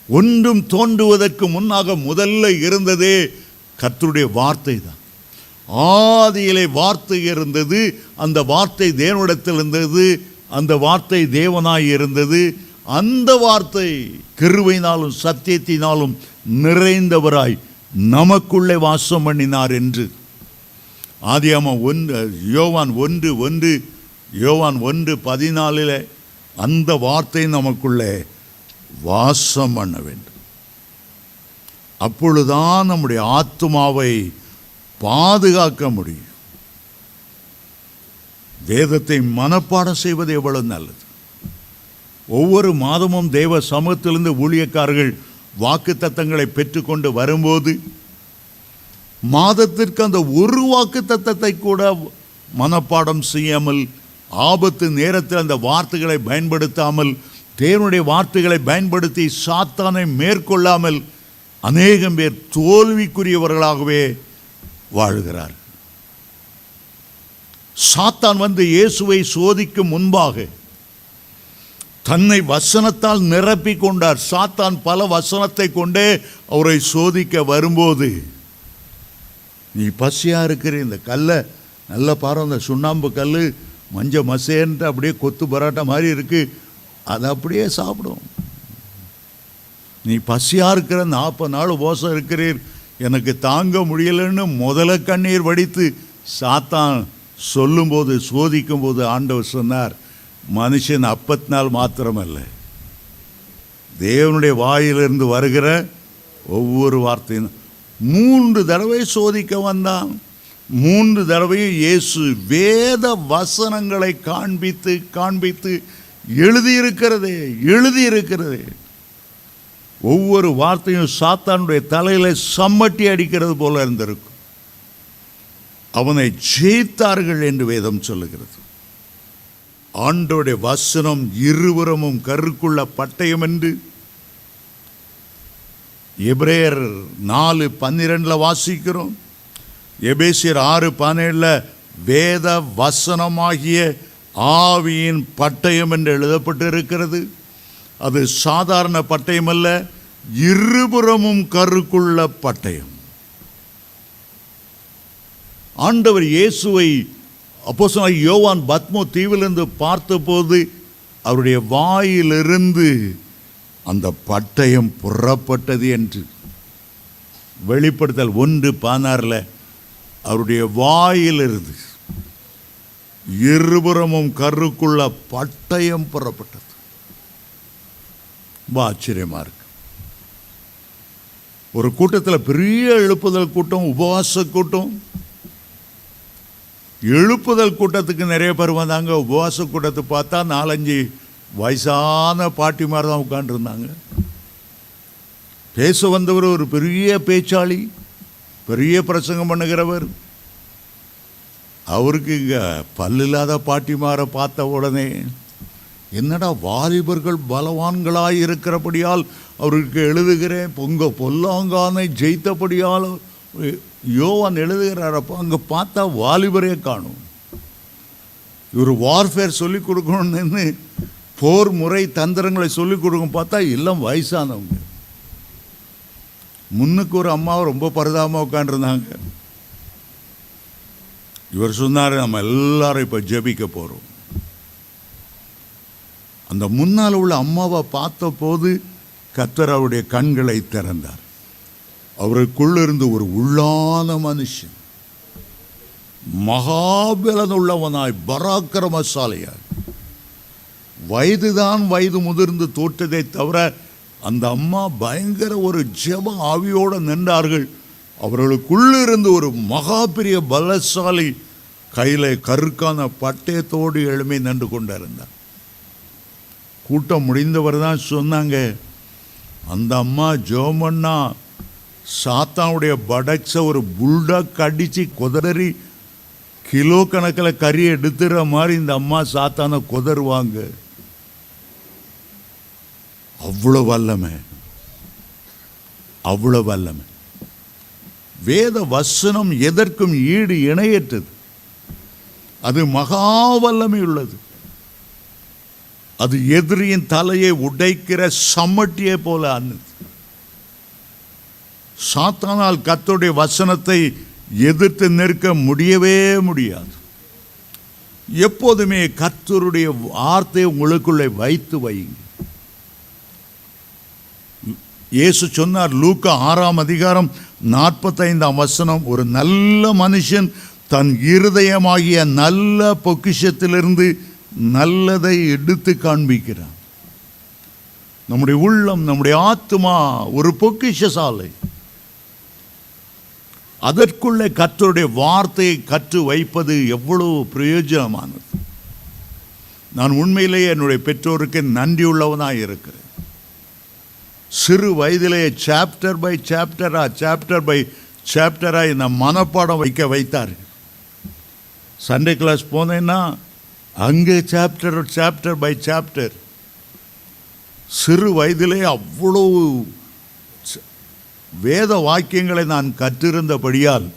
ஒன்றும் தோன்றுவதற்கு முன்னாக முதல்ல இருந்ததே கத்தருடைய வார்த்தை தான் ஆதியிலே வார்த்தை இருந்தது அந்த வார்த்தை தேவனிடத்தில் இருந்தது அந்த வார்த்தை தேவனாய் இருந்தது. அந்த வார்த்தை கிருவையினாலும் சத்தியத்தினாலும் நிறைந்தவராய் நமக்குள்ளே வாசம் பண்ணினார் என்று. ஆதியாம ஒன்று யோவான் ஒன்று ஒன்று யோவான் ஒன்று பதினாலில் அந்த வார்த்தை நமக்குள்ளே வாசம் பண்ண வேண்டும். அப்பொழுதுதான் நம்முடைய ஆத்மாவை பாதுகாக்க முடியும். வேதத்தை மனப்பாடம் செய்வது எவ்வளவு நல்லது. ஒவ்வொரு மாதமும் தேவ சமூகத்திலிருந்து ஊழியக்காரர்கள் வாக்கு தத்தங்களை பெற்றுக்கொண்டு வரும்போது மாதத்திற்கு அந்த ஒரு வாக்கு தத்தத்தை கூட மனப்பாடம் செய்யாமல் ஆபத்து நேரத்தில் அந்த வார்த்தைகளை பயன்படுத்தாமல் தேவனுடைய வார்த்தைகளை பயன்படுத்தி சாத்தானை மேற்கொள்ளாமல் அநேகம் பேர் தோல்விக்குரியவர்களாகவே வாழ்கிறார். சாத்தான் வந்து இயேசுவை சோதிக்கும் முன்பாக தன்னை வசனத்தால் நிரப்பிக் கொண்டார். சாத்தான் பல வசனத்தை கொண்டே அவரை சோதிக்க வரும்போது நீ பசியாக இருக்கிற இந்த கல்லை நல்ல பாரம் இந்த சுண்ணாம்பு கல் மஞ்ச மசேன்ட்டு அப்படியே கொத்து பரோட்டா மாதிரி இருக்குது அதை அப்படியே சாப்பிடும். நீ பசியாக இருக்கிற நாற்பது நாள் உபவாசம் இருக்கிறீர் எனக்கு தாங்க முடியலைன்னு முதல கண்ணீர் வடித்து சாத்தான் சொல்லும்போது சோதிக்கும் போது ஆண்டவர் சொன்னார் மனுஷன் அப்பத்தினால் மாத்திரமல்ல. தேவனுடைய வாயிலிருந்து வருகிற ஒவ்வொரு வார்த்தையும் மூன்று தடவை சோதிக்க வந்தான். மூன்று தடவையும் இயேசு வேத வசனங்களை காண்பித்து காண்பித்து எழுதியிருக்கிறதே எழுதியிருக்கிறதே. ஒவ்வொரு வார்த்தையும் சாத்தானுடைய தலையில் சம்மட்டி அடிக்கிறது போல இருந்திருக்கும். அவனை ஜெயித்தார்கள் என்று வேதம் சொல்லுகிறது. ஆண்டோடைய வசனம் இருபுறமும் கருக்குள்ள பட்டயம் என்று எப்ரேயர் நாலு பன்னிரெண்டில் வாசிக்கிறோம். எபேசியர் ஆறு பதினேழில் வேத வசனமாகிய ஆவியின் பட்டயம் என்று எழுதப்பட்டு இருக்கிறது அது சாதாரண பட்டயம் அல்ல இருபுறமும் கருக்குள்ள பட்டயம். ஆண்டவர் இயேசுவை அப்போ யோவான் பத்மோ தீவிலிருந்து பார்த்தபோது அவருடைய வாயிலிருந்து அந்த பட்டயம் புறப்பட்டது என்று. வெளிப்படுத்தல் ஒன்று பதினாறில் அவருடைய வாயிலிருந்து இருபுறமும் கருக்குள்ள பட்டயம் புறப்பட்டது. ரொம்ப ஆச்சரியமாக இருக்கு. ஒரு கூட்டத்தில் பெரிய எழுப்புதல் கூட்டம் உபவாச கூட்டம். எழுப்புதல் கூட்டத்துக்கு நிறைய பேர் வந்தாங்க. உபவாச கூட்டத்தை பார்த்தா நாலஞ்சு வயசான பாட்டிமார் தான் உட்காந்துருந்தாங்க பேச வந்தவர் ஒரு பெரிய பேச்சாளி பெரிய பிரசங்கம் பண்ணுகிறவர். அவருக்கு இங்கே பல்லில்லாத பாட்டிமாரை பார்த்த உடனே என்னடா வாலிபர்கள் பலவான்களாய் இருக்கிறபடியால் அவருக்கு எழுதுகிறேன் பொங்க பொல்லாங்கானை ஜெயித்தபடியால் யோவான் எழுதுகிறாரப்போ அங்கே பார்த்தா வாலிபரே காணும். இவர் வார்ஃபேர் சொல்லி கொடுக்கணும்னு போர் முறை தந்திரங்களை சொல்லி கொடுக்கும் பார்த்தா எல்லாம் வயசானவங்க. முன்னுக்கு ஒரு அம்மாவை ரொம்ப பரிதாபமாக உட்காந்துருந்தாங்க இவர் சொன்னார் நம்ம எல்லாரும் இப்போ ஜெபிக்க போகிறோம் அந்த முன்னால் உள்ள அம்மாவை பார்த்தபோது கத்தர் அவருடைய கண்களை திறந்தார். அவருக்குள்ளிருந்து ஒரு உள்ளான மனுஷன் மகாபலன் உள்ளவனாய் பராக்கிரமசாலையாய். வயதுதான் வயது முதிர்ந்து தோற்றதை தவிர அந்த அம்மா பயங்கர ஒரு ஜெப ஆவியோடு நின்றார்கள். அவர்களுக்குள்ளிருந்து ஒரு மகா பெரிய பலசாலி கையில் கருக்கான பட்டயத்தோடு எழுமை நின்று கொண்டிருந்தார் கூட்டம் முடிந்தவர் தான் சொன்னாங்க. அந்த அம்மா ஜோமன்னா சாத்தானுடைய படக்ஸை ஒரு புல்டாக் அடித்து குதறி கிலோ கணக்கில் கறி எடுத்துற மாதிரி இந்த அம்மா சாத்தானை குதறுவாங்க. அவ்வளோ வல்லமை. அவ்வளோ வல்லமை. வேத வசனம் எதற்கும் ஈடு இணையற்றது. அது மகா வல்லமை உள்ளது. அது எதிரியின் தலையை உடைக்கிற சம்மட்டியை போல அன்னது சாத்தானால் கத்தருடைய வசனத்தை எதிர்த்து நிற்க முடியவே முடியாது. எப்போதுமே கத்தருடைய வார்த்தையை உங்களுக்குள்ளே வைத்து வையுங்க. இயேசு சொன்னார் லூக்க ஆறாம் அதிகாரம் நாற்பத்தைந்தாம் வசனம் ஒரு நல்ல மனுஷன் தன் இருதயமாகிய நல்ல பொக்கிஷத்திலிருந்து நல்லதை எடுத்து காண்பிக்கிறான். நம்முடைய உள்ளம் நம்முடைய ஆத்மா ஒரு பொக்கிஷ சாலை. அதற்குள்ளே கர்த்தருடைய வார்த்தையை கற்று வைப்பது எவ்வளவு பிரயோஜனமானது. நான் உண்மையிலேயே என்னுடைய பெற்றோருக்கு நன்றியுள்ளவனாக இருக்கிறேன். சிறு வயதிலேயே சாப்டர் பை சாப்டரா சாப்டர் பை சாப்டராக இந்த மனப்பாடம் வைக்க வைத்தார் சண்டே கிளாஸ் போனேன்னா அங்கே சாப்டர் சாப்டர் பை சாப்டர் சிறு வயதிலே அவ்வளோ வேத வாக்கியங்களை நான் கற்றிருந்தபடியால்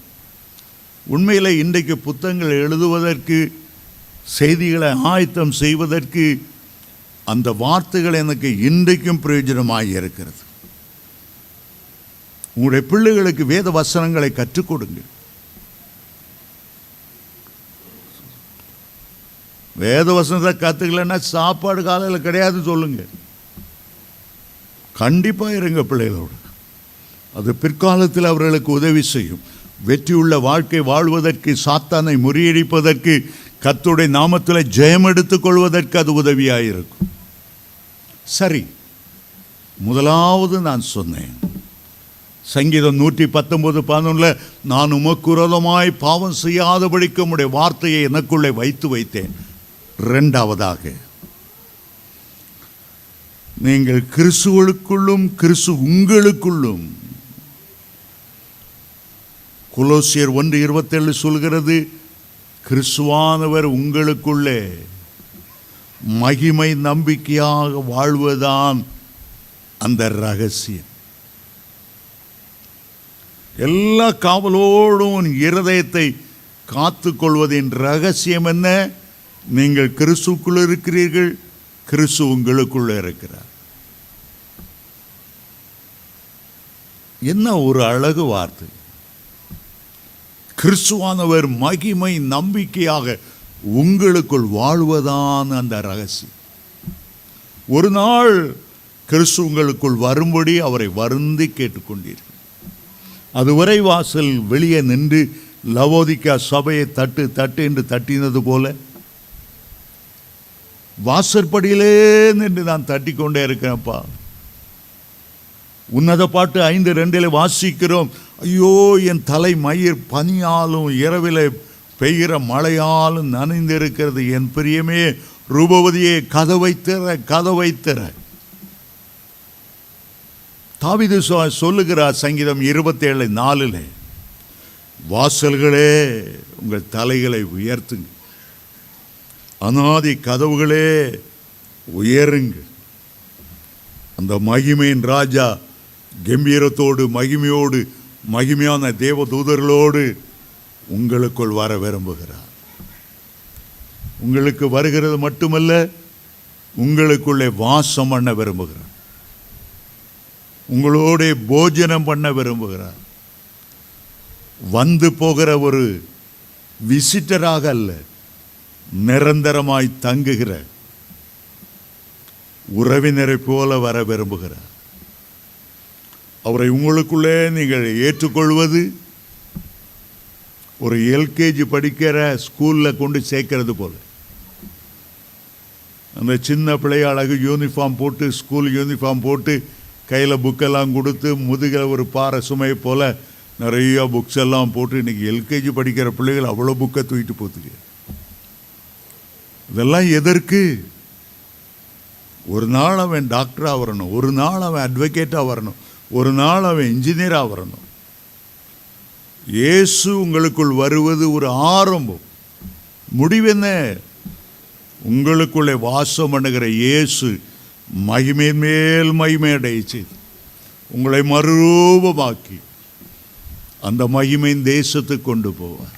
உண்மையிலே இன்றைக்கு புத்தகங்கள் எழுதுவதற்கு செய்திகளை ஆயத்தம் செய்வதற்கு அந்த வார்த்தைகள் எனக்கு இன்றைக்கும் பிரயோஜனமாக இருக்கிறது. உங்களுடைய பிள்ளைகளுக்கு வேத வசனங்களை கற்றுக் கொடுங்கள். வேத வசனத்தை கற்றுக்கலன்னா சாப்பாடு காலையில் கிடையாது சொல்லுங்க. கண்டிப்பாக இருங்க பிள்ளைகளோடு. அது பிற்காலத்தில் அவர்களுக்கு உதவி செய்யும். வெற்றியுள்ள வாழ்க்கை வாழ்வதற்கு சாத்தானை முறியடிப்பதற்கு கத்துடைய நாமத்தில் ஜெயம் எடுத்துக் கொள்வதற்கு அது உதவியாக இருக்கும் சரி முதலாவது நான் சொன்னேன். சங்கீதம் நூற்றி பத்தொன்பது பதினொன்றில் நான் உமக்குரதமாய் பாவம் செய்யாதபடிக்கு உம்முடைய வார்த்தையை எனக்குள்ளே வைத்து வைத்தேன். ரெண்டாவதாக நீங்கள் கிறிஸ்துவளுக்குள்ளும் கிறிஸ்து உங்களுக்குள்ளும் குலோசியர் ஒன்று இருபத்தேழு சொல்கிறது கிறிஸ்துவானவர் உங்களுக்குள்ளே மகிமை நம்பிக்கையாக வாழ்வதான் அந்த ரகசியம். எல்லா காவலோடும் இருதயத்தை காத்து கொள்வதின் ரகசியம் என்ன? நீங்கள் கிறிஸ்துக்குள் இருக்கிறீர்கள் கிறிஸ்து உங்களுக்குள்ளே இருக்கிறார். என்ன ஒரு அழகு வார்த்தை. கிறிஸ்துவானவர் மகிமை நம்பிக்கையாக உங்களுக்குள் வாழ்வதான் அந்த ரகசியம். ஒரு நாள் கிறிஸ்து உங்களுக்குள் வரும்படி அவரை வருந்தி கேட்டுக்கொண்டீர்கள். அதுவரை வாசல் வெளியே நின்று லவோதிக்கா சபையை தட்டு தட்டு என்று தட்டினது போல வாசற்படியிலே நின்று நான் தட்டிக்கொண்டே இருக்கிறேன்ப்பா உன்னத பாட்டு ஐந்து ரெண்டில் வாசிக்கிறோம். ஐயோ என் தலை மயிர் பனியாலும் இரவில் பெய்கிற மழையாலும் நனைந்திருக்கிறது. என் பிரியமே ரூபவதியே கதவை திற கதவை திற. தாவிது சொல்லுகிறார் சங்கீதம் இருபத்தேழு நாலில் வாசல்களே உங்கள் தலைகளை உயர்த்துங்க அனாதி கதவுகளே உயருங்கள் அந்த மகிமையின் ராஜா கம்பீரத்தோடு மகிமையோடு மகிமையான தேவதூதர்களோடு உங்களுக்குள் வர விரும்புகிறார். உங்களுக்கு வருகிறது மட்டுமல்ல உங்களுக்குள்ளே வாசம் பண்ண விரும்புகிறார். உங்களோட போஜனம் பண்ண விரும்புகிறார். வந்து போகிற ஒரு விசிட்டராக அல்ல. நிரந்தரமாய் தங்குகிற உறவினரை போல வர விரும்புகிறார். அவரை உங்களுக்குள்ளே நீங்கள் ஏற்றுக்கொள்வது ஒரு எல்கேஜி படிக்கிற ஸ்கூலில் கொண்டு சேர்க்கறது போல. அந்த சின்ன பிள்ளைய அழகு யூனிஃபார்ம் போட்டு ஸ்கூல் யூனிஃபார்ம் போட்டு கையில் புக்கெல்லாம் கொடுத்து முதுகில் ஒரு பாறை சுமை போல் நிறையா புக்ஸ் எல்லாம் போட்டு இன்றைக்கி எல்கேஜி படிக்கிற பிள்ளைகள் அவ்வளோ புக்கை தூக்கிட்டு போத்துக்கு. இதெல்லாம் எதற்கு? ஒரு நாள் அவன் டாக்டராக வரணும். ஒரு நாள் அவன் அட்வொகேட்டாக வரணும். ஒரு நாள் அவன் இன்ஜினியராக வரணும். இயேசு உங்களுக்குள் வருவது ஒரு ஆரம்பம். முடிவென்ன உங்களுக்குள்ளே வாசம் பண்ணுகிற இயேசு மகிமை மேல் மகிமை அடைய செய்து உங்களை மறுரூபமாக்கி அந்த மகிமையின் தேசத்துக்கு கொண்டு போவார்.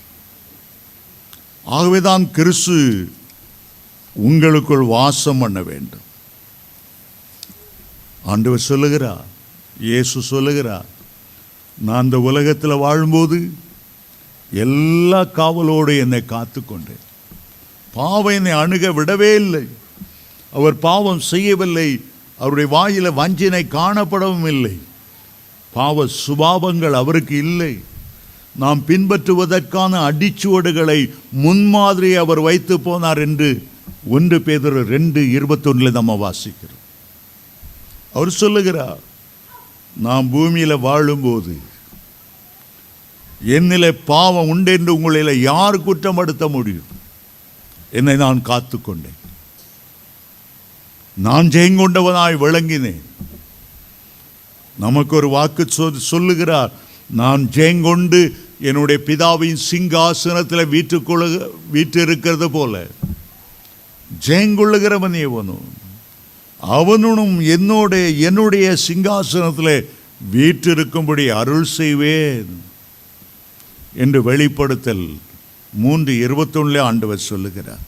ஆகவேதான் கிறிஸ்து உங்களுக்குள் வாசம் பண்ண வேண்டும். ஆண்டவர் சொல்லுகிறார் இயேசு சொல்லுகிறார் நான் இந்த உலகத்தில் வாழும்போது எல்லா காவலோடு என்னை காத்து கொண்டேன் பாவம் என்னை அணுக விடவே இல்லை. அவர் பாவம் செய்யவில்லை. அவருடைய வாயில் வஞ்சினை காணப்படவும் இல்லை. பாவ சுபாவங்கள் அவருக்கு இல்லை. நாம் பின்பற்றுவதற்கான அடிச்சுவடுகளை முன்மாதிரி அவர் வைத்து போனார் என்று ஒன்று பேதர் ரெண்டு இருபத்தொன்னில் நம்ம வாசிக்கிறோம். அவர் சொல்லுகிறார் நாம் பூமியில் வாழும்போது என்னில் பாவம் உண்டு என்று உங்களில் யார் குற்றப்படுத்த முடியும்? என்னை நான் காத்துக்கொண்டேன். நான் ஜெயங்கொண்டவனாய் விளங்கினேன். நமக்கு ஒரு வாக்கு சொ- சொல்லுகிறார் நான் ஜெயங்கொண்டு என்னுடைய பிதாவின் சிங்காசனத்தில் வீட்டுக்குள்ள வீட்டு இருக்கிறது போல ஜெயங்கொள்ளுகிறவன் எவனும் அவனும் என்னோட என்னுடைய சிங்காசனத்தில் வீற்றிருக்கும்படி அருள் செய்வேன். என்று வெளிப்படுத்தல் மூன்று இருபத்தொன்னுல ஆண்டவர் சொல்லுகிறார்.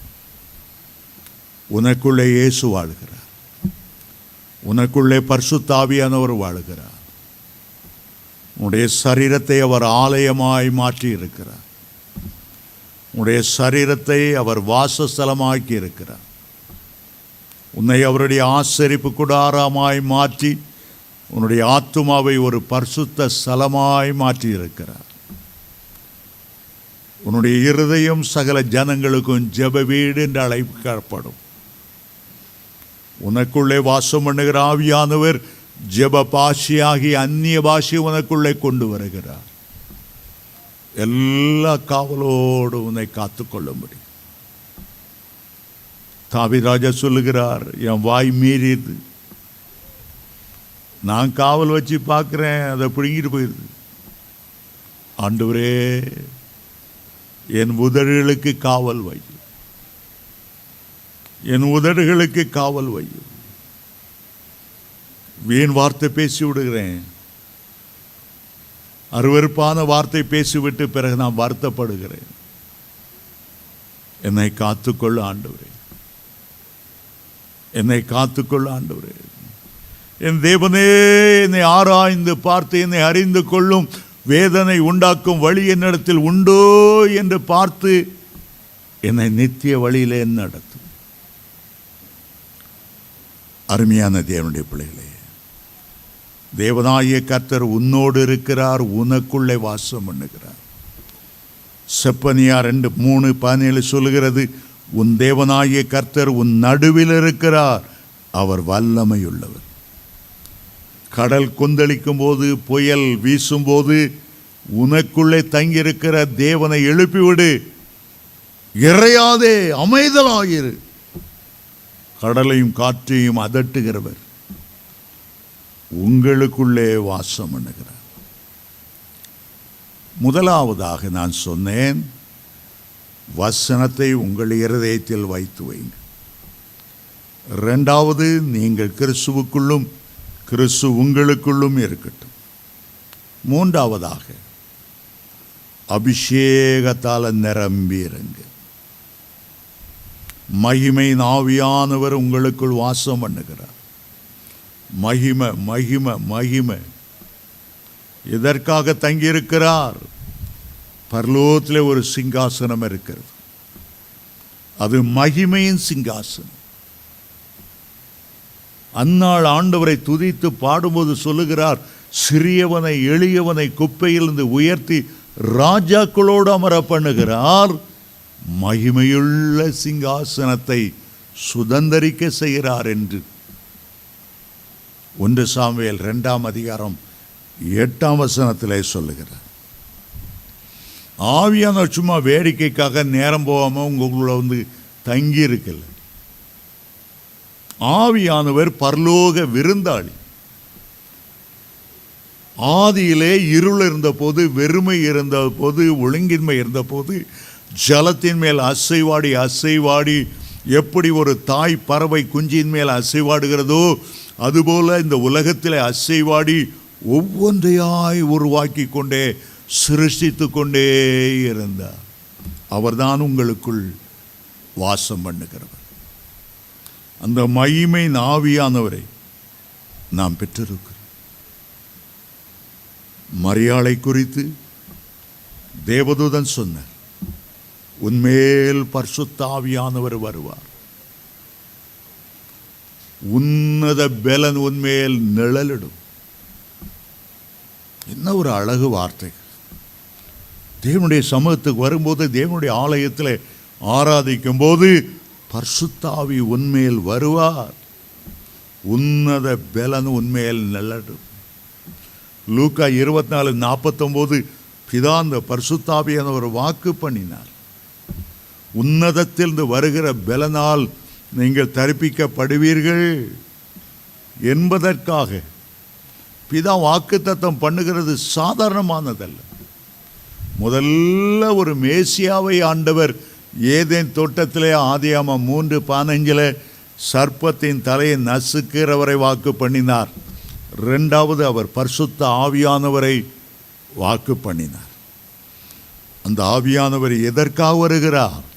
உனக்குள்ளே இயேசு வாழ்கிறார். உனக்குள்ளே பர்சுத்தாவியானவர் வாழுகிறார். உன்னுடைய சரீரத்தை அவர் ஆலயமாய் மாற்றி இருக்கிறார் உன்னுடைய சரீரத்தை அவர் வாசஸ்தலமாக்கி இருக்கிறார். உன்னை அவருடைய ஆசரிப்பு குடாரமாய் மாற்றி உன்னுடைய ஆத்துமாவை ஒரு பரிசுத்த ஸ்தலமாய் மாற்றி இருக்கிறார். உன்னுடைய இருதயம் சகல ஜனங்களுக்கும் ஜெப வீடு என்று அழைக்கப்படும் உனக்குள்ளே வாசம் பண்ணுகிற ஆவியானவர் ஜெப பாஷையாகி அந்நிய பாஷை உனக்குள்ளே கொண்டு வருகிறார். எல்லா காவலோடு உன்னை காத்துக்கொள்ளும்படி. தாவிராஜா சொல்லுகிறார் என் வாய் மீறியது. நான் காவல் வச்சு பார்க்குறேன் அதை பிடுங்கிட்டு போயிடுது ஆண்டவரே என் உதடுகளுக்கு காவல் வை. என் உதடுகளுக்கு காவல் வை. வீண் வார்த்தை பேசி விடுகிறேன். அருவருப்பான வார்த்தை பேசிவிட்டு பிறகு நான் வருத்தப்படுகிறேன். என்னை காத்துக்கொள்ள ஆண்டவரே. என்னை காத்துக்கொள்ள ஆண்டவரே. என் தேவனே என்னை ஆராய்ந்து பார்த்து என்னை அறிந்து கொள்ளும் வேதனை உண்டாக்கும் வழி என்னிடத்தில் உண்டோ என்று பார்த்து என்னை நித்திய வழியிலே நடத்தும். அருமையான தேவனுடைய பிள்ளைகளே தேவனாய கர்த்தர் உன்னோடு இருக்கிறார் உனக்குள்ளே வாசம் பண்ணுகிறார். செப்பனியா ரெண்டு மூணு பதினேழு சொல்லுகிறது உன் தேவனாய கர்த்தர் உன் நடுவில் இருக்கிறார் அவர் வல்லமையுள்ளவர். கடல் கொந்தளிக்கும் போது புயல் வீசும்போது உனக்குள்ளே தங்கியிருக்கிற தேவனை எழுப்பிவிடு இறையாதே அமைதலாயிரு. கடலையும் காற்றையும் அதட்டுகிறவர். உங்களுக்குள்ளே வாசம் பண்ணுகிறார். முதலாவதாக நான் சொன்னேன் வசனத்தை உங்கள் இருதயத்தில் வைத்து வைங்க. ரெண்டாவது நீங்கள் கிறிஸ்துவுக்குள்ளும் கிறிஸ்து உங்களுக்குள்ளும் இருக்கட்டும். மூன்றாவதாக அபிஷேகத்தால் நிரம்பியிருங்க மகிமை நாவியானவர் உங்களுக்குள் வாசம் பண்ணுகிறார். மகிமை மகிமை மகிமை. எதற்காக தங்கியிருக்கிறார்? பரலோகத்தில் ஒரு சிங்காசனம் இருக்கிறது. அது மகிமையின் சிங்காசனம். அந்நாள் ஆண்டவரை துதித்து பாடும்போது சொல்லுகிறார் சிறியவனை எளியவனை குப்பையிலிருந்து உயர்த்தி ராஜாக்களோடு அமர பண்ணுகிறார். மகிமையுள்ள சிங்காசனத்தை சுதந்தரிக்க செய்கிறார் என்று. ஒன்று சாமியல் ரெண்டாம் அதிகாரம் எட்டாம் வசனத்திலே சொல்லுகிறார். ஆவியான சும்மா வேடிக்கைக்காக நேரம் போகாம உங்களுக்குள்ள வந்து தங்கி இருக்கல ஆவியானவர் பரலோக விருந்தாளி. ஆதியிலே இருள் இருந்தபோது வெறுமை இருந்தபோது ஒழுங்கின்மை இருந்தபோது ஜலத்தின் மேல் அசைவாடி அசைவாடி எப்படி ஒரு தாய் பறவை குஞ்சின் மேல் அசைவாடுகிறதோ அதுபோல இந்த உலகத்தில் அசைவாடி ஒவ்வொன்றையாய் உருவாக்கி கொண்டே சிருஷ்டித்து கொண்டே இருந்தார். அவர்தான் உங்களுக்குள் வாசம் பண்ணுகிறவர். அந்த மகிமை நாவியானவரை நாம் பெற்றிருக்கிறோம். மரியாளை குறித்து தேவதூதன் சொன்னார் உன்மேல் பர்சுத்தாவியானவர் வருவார். உன்னத பெலன் உன்மேல் நிழலிடும். என்ன ஒரு அழகு வார்த்தை. தேவனுடைய சமூகத்துக்கு வரும்போது தேவனுடைய ஆலயத்தில் ஆராதிக்கும் போது பர்சுத்தாவி உன்மேல் வருவார். உன்னத பெலன் உன்மேல் நிழலிடும். லூக்கா இருபத்தி நாலு நாற்பத்தொம்போது பிதா அந்த என ஒரு வாக்கு பண்ணினார். உன்னதத்திலிருந்து வருகிற பலனால் நீங்கள் தரிப்பிக்கப்படுவீர்கள் என்பதற்காக. பிதா வாக்குத்தத்தம் பண்ணுகிறது சாதாரணமானதல்ல. முதல்ல ஒரு மேசியாவை ஆண்டவர் ஏதேன் தோட்டத்திலே ஆதியாம மூன்று பதினஞ்சில் சர்ப்பத்தின் தலையை நசுக்கிறவரை வாக்கு பண்ணினார். ரெண்டாவது அவர் பரிசுத்த ஆவியானவரை வாக்கு பண்ணினார். அந்த ஆவியானவர் எதற்காக வருகிறார்?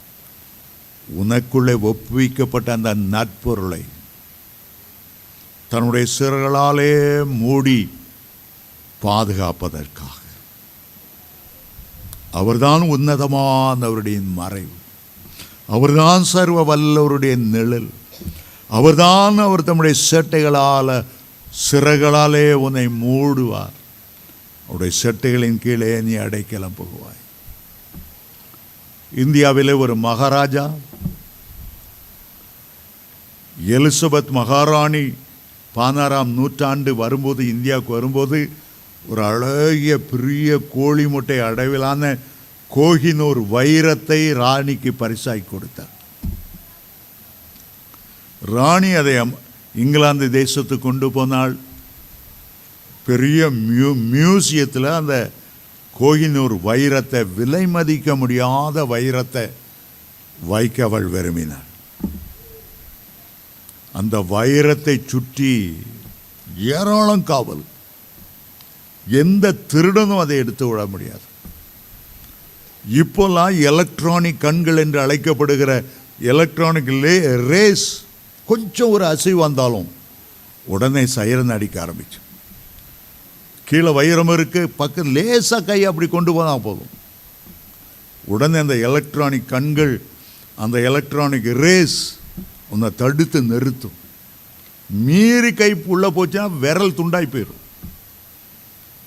உனக்குள்ளே ஒப்புவிக்கப்பட்ட அந்த நட்பொருளை தன்னுடைய சிறர்களாலே மூடி பாதுகாப்பதற்காக. அவர்தான் உன்னதமானவருடைய மறைவு. அவர்தான் சர்வ வல்லவருடைய நிழல். அவர்தான் அவர் தம்முடைய சேட்டைகளால் சிறகளாலே உன்னை மூடுவார். அவருடைய சேட்டைகளின் கீழே நீ அடைக்கலம் போகுவாய். இந்தியாவிலே ஒரு மகாராஜா எலிசபெத் மகாராணி பதினாறாம் நூற்றாண்டு வரும்போது இந்தியாவுக்கு வரும்போது ஒரு அழகிய பெரிய கோழி முட்டை அடைவிலான கோஹினூர் வைரத்தை ராணிக்கு பரிசாகி கொடுத்தார். ராணி அதை இங்கிலாந்து தேசத்துக்கு கொண்டு போனால் பெரிய மியூ மியூசியத்தில் அந்த கோஹினூர் வைரத்தை விலை மதிக்க முடியாத வைரத்தை வைக்க அவள் விரும்பினாள். அந்த வைரத்தை சுற்றி ஏராளம் காவல். எந்த திருடனும் அதை எடுத்து விட முடியாது. இப்போல்லாம் எலக்ட்ரானிக் கண்கள் என்று அழைக்கப்படுகிற எலக்ட்ரானிக் லே ரேஸ் கொஞ்சம் ஒரு அசைவு வந்தாலும் உடனே சைரன் அடிக்க ஆரம்பிச்சு. கீழே வைரம் இருக்குது பக்கம் லேசாக கை அப்படி கொண்டு போனால் போதும். உடனே அந்த எலக்ட்ரானிக் கண்கள் அந்த எலக்ட்ரானிக் ரேஸ் உன்னை தடுத்து நிறுத்தும். மீறி கை உள்ளே போச்சுன்னா விரல் துண்டாய் போயிடும்.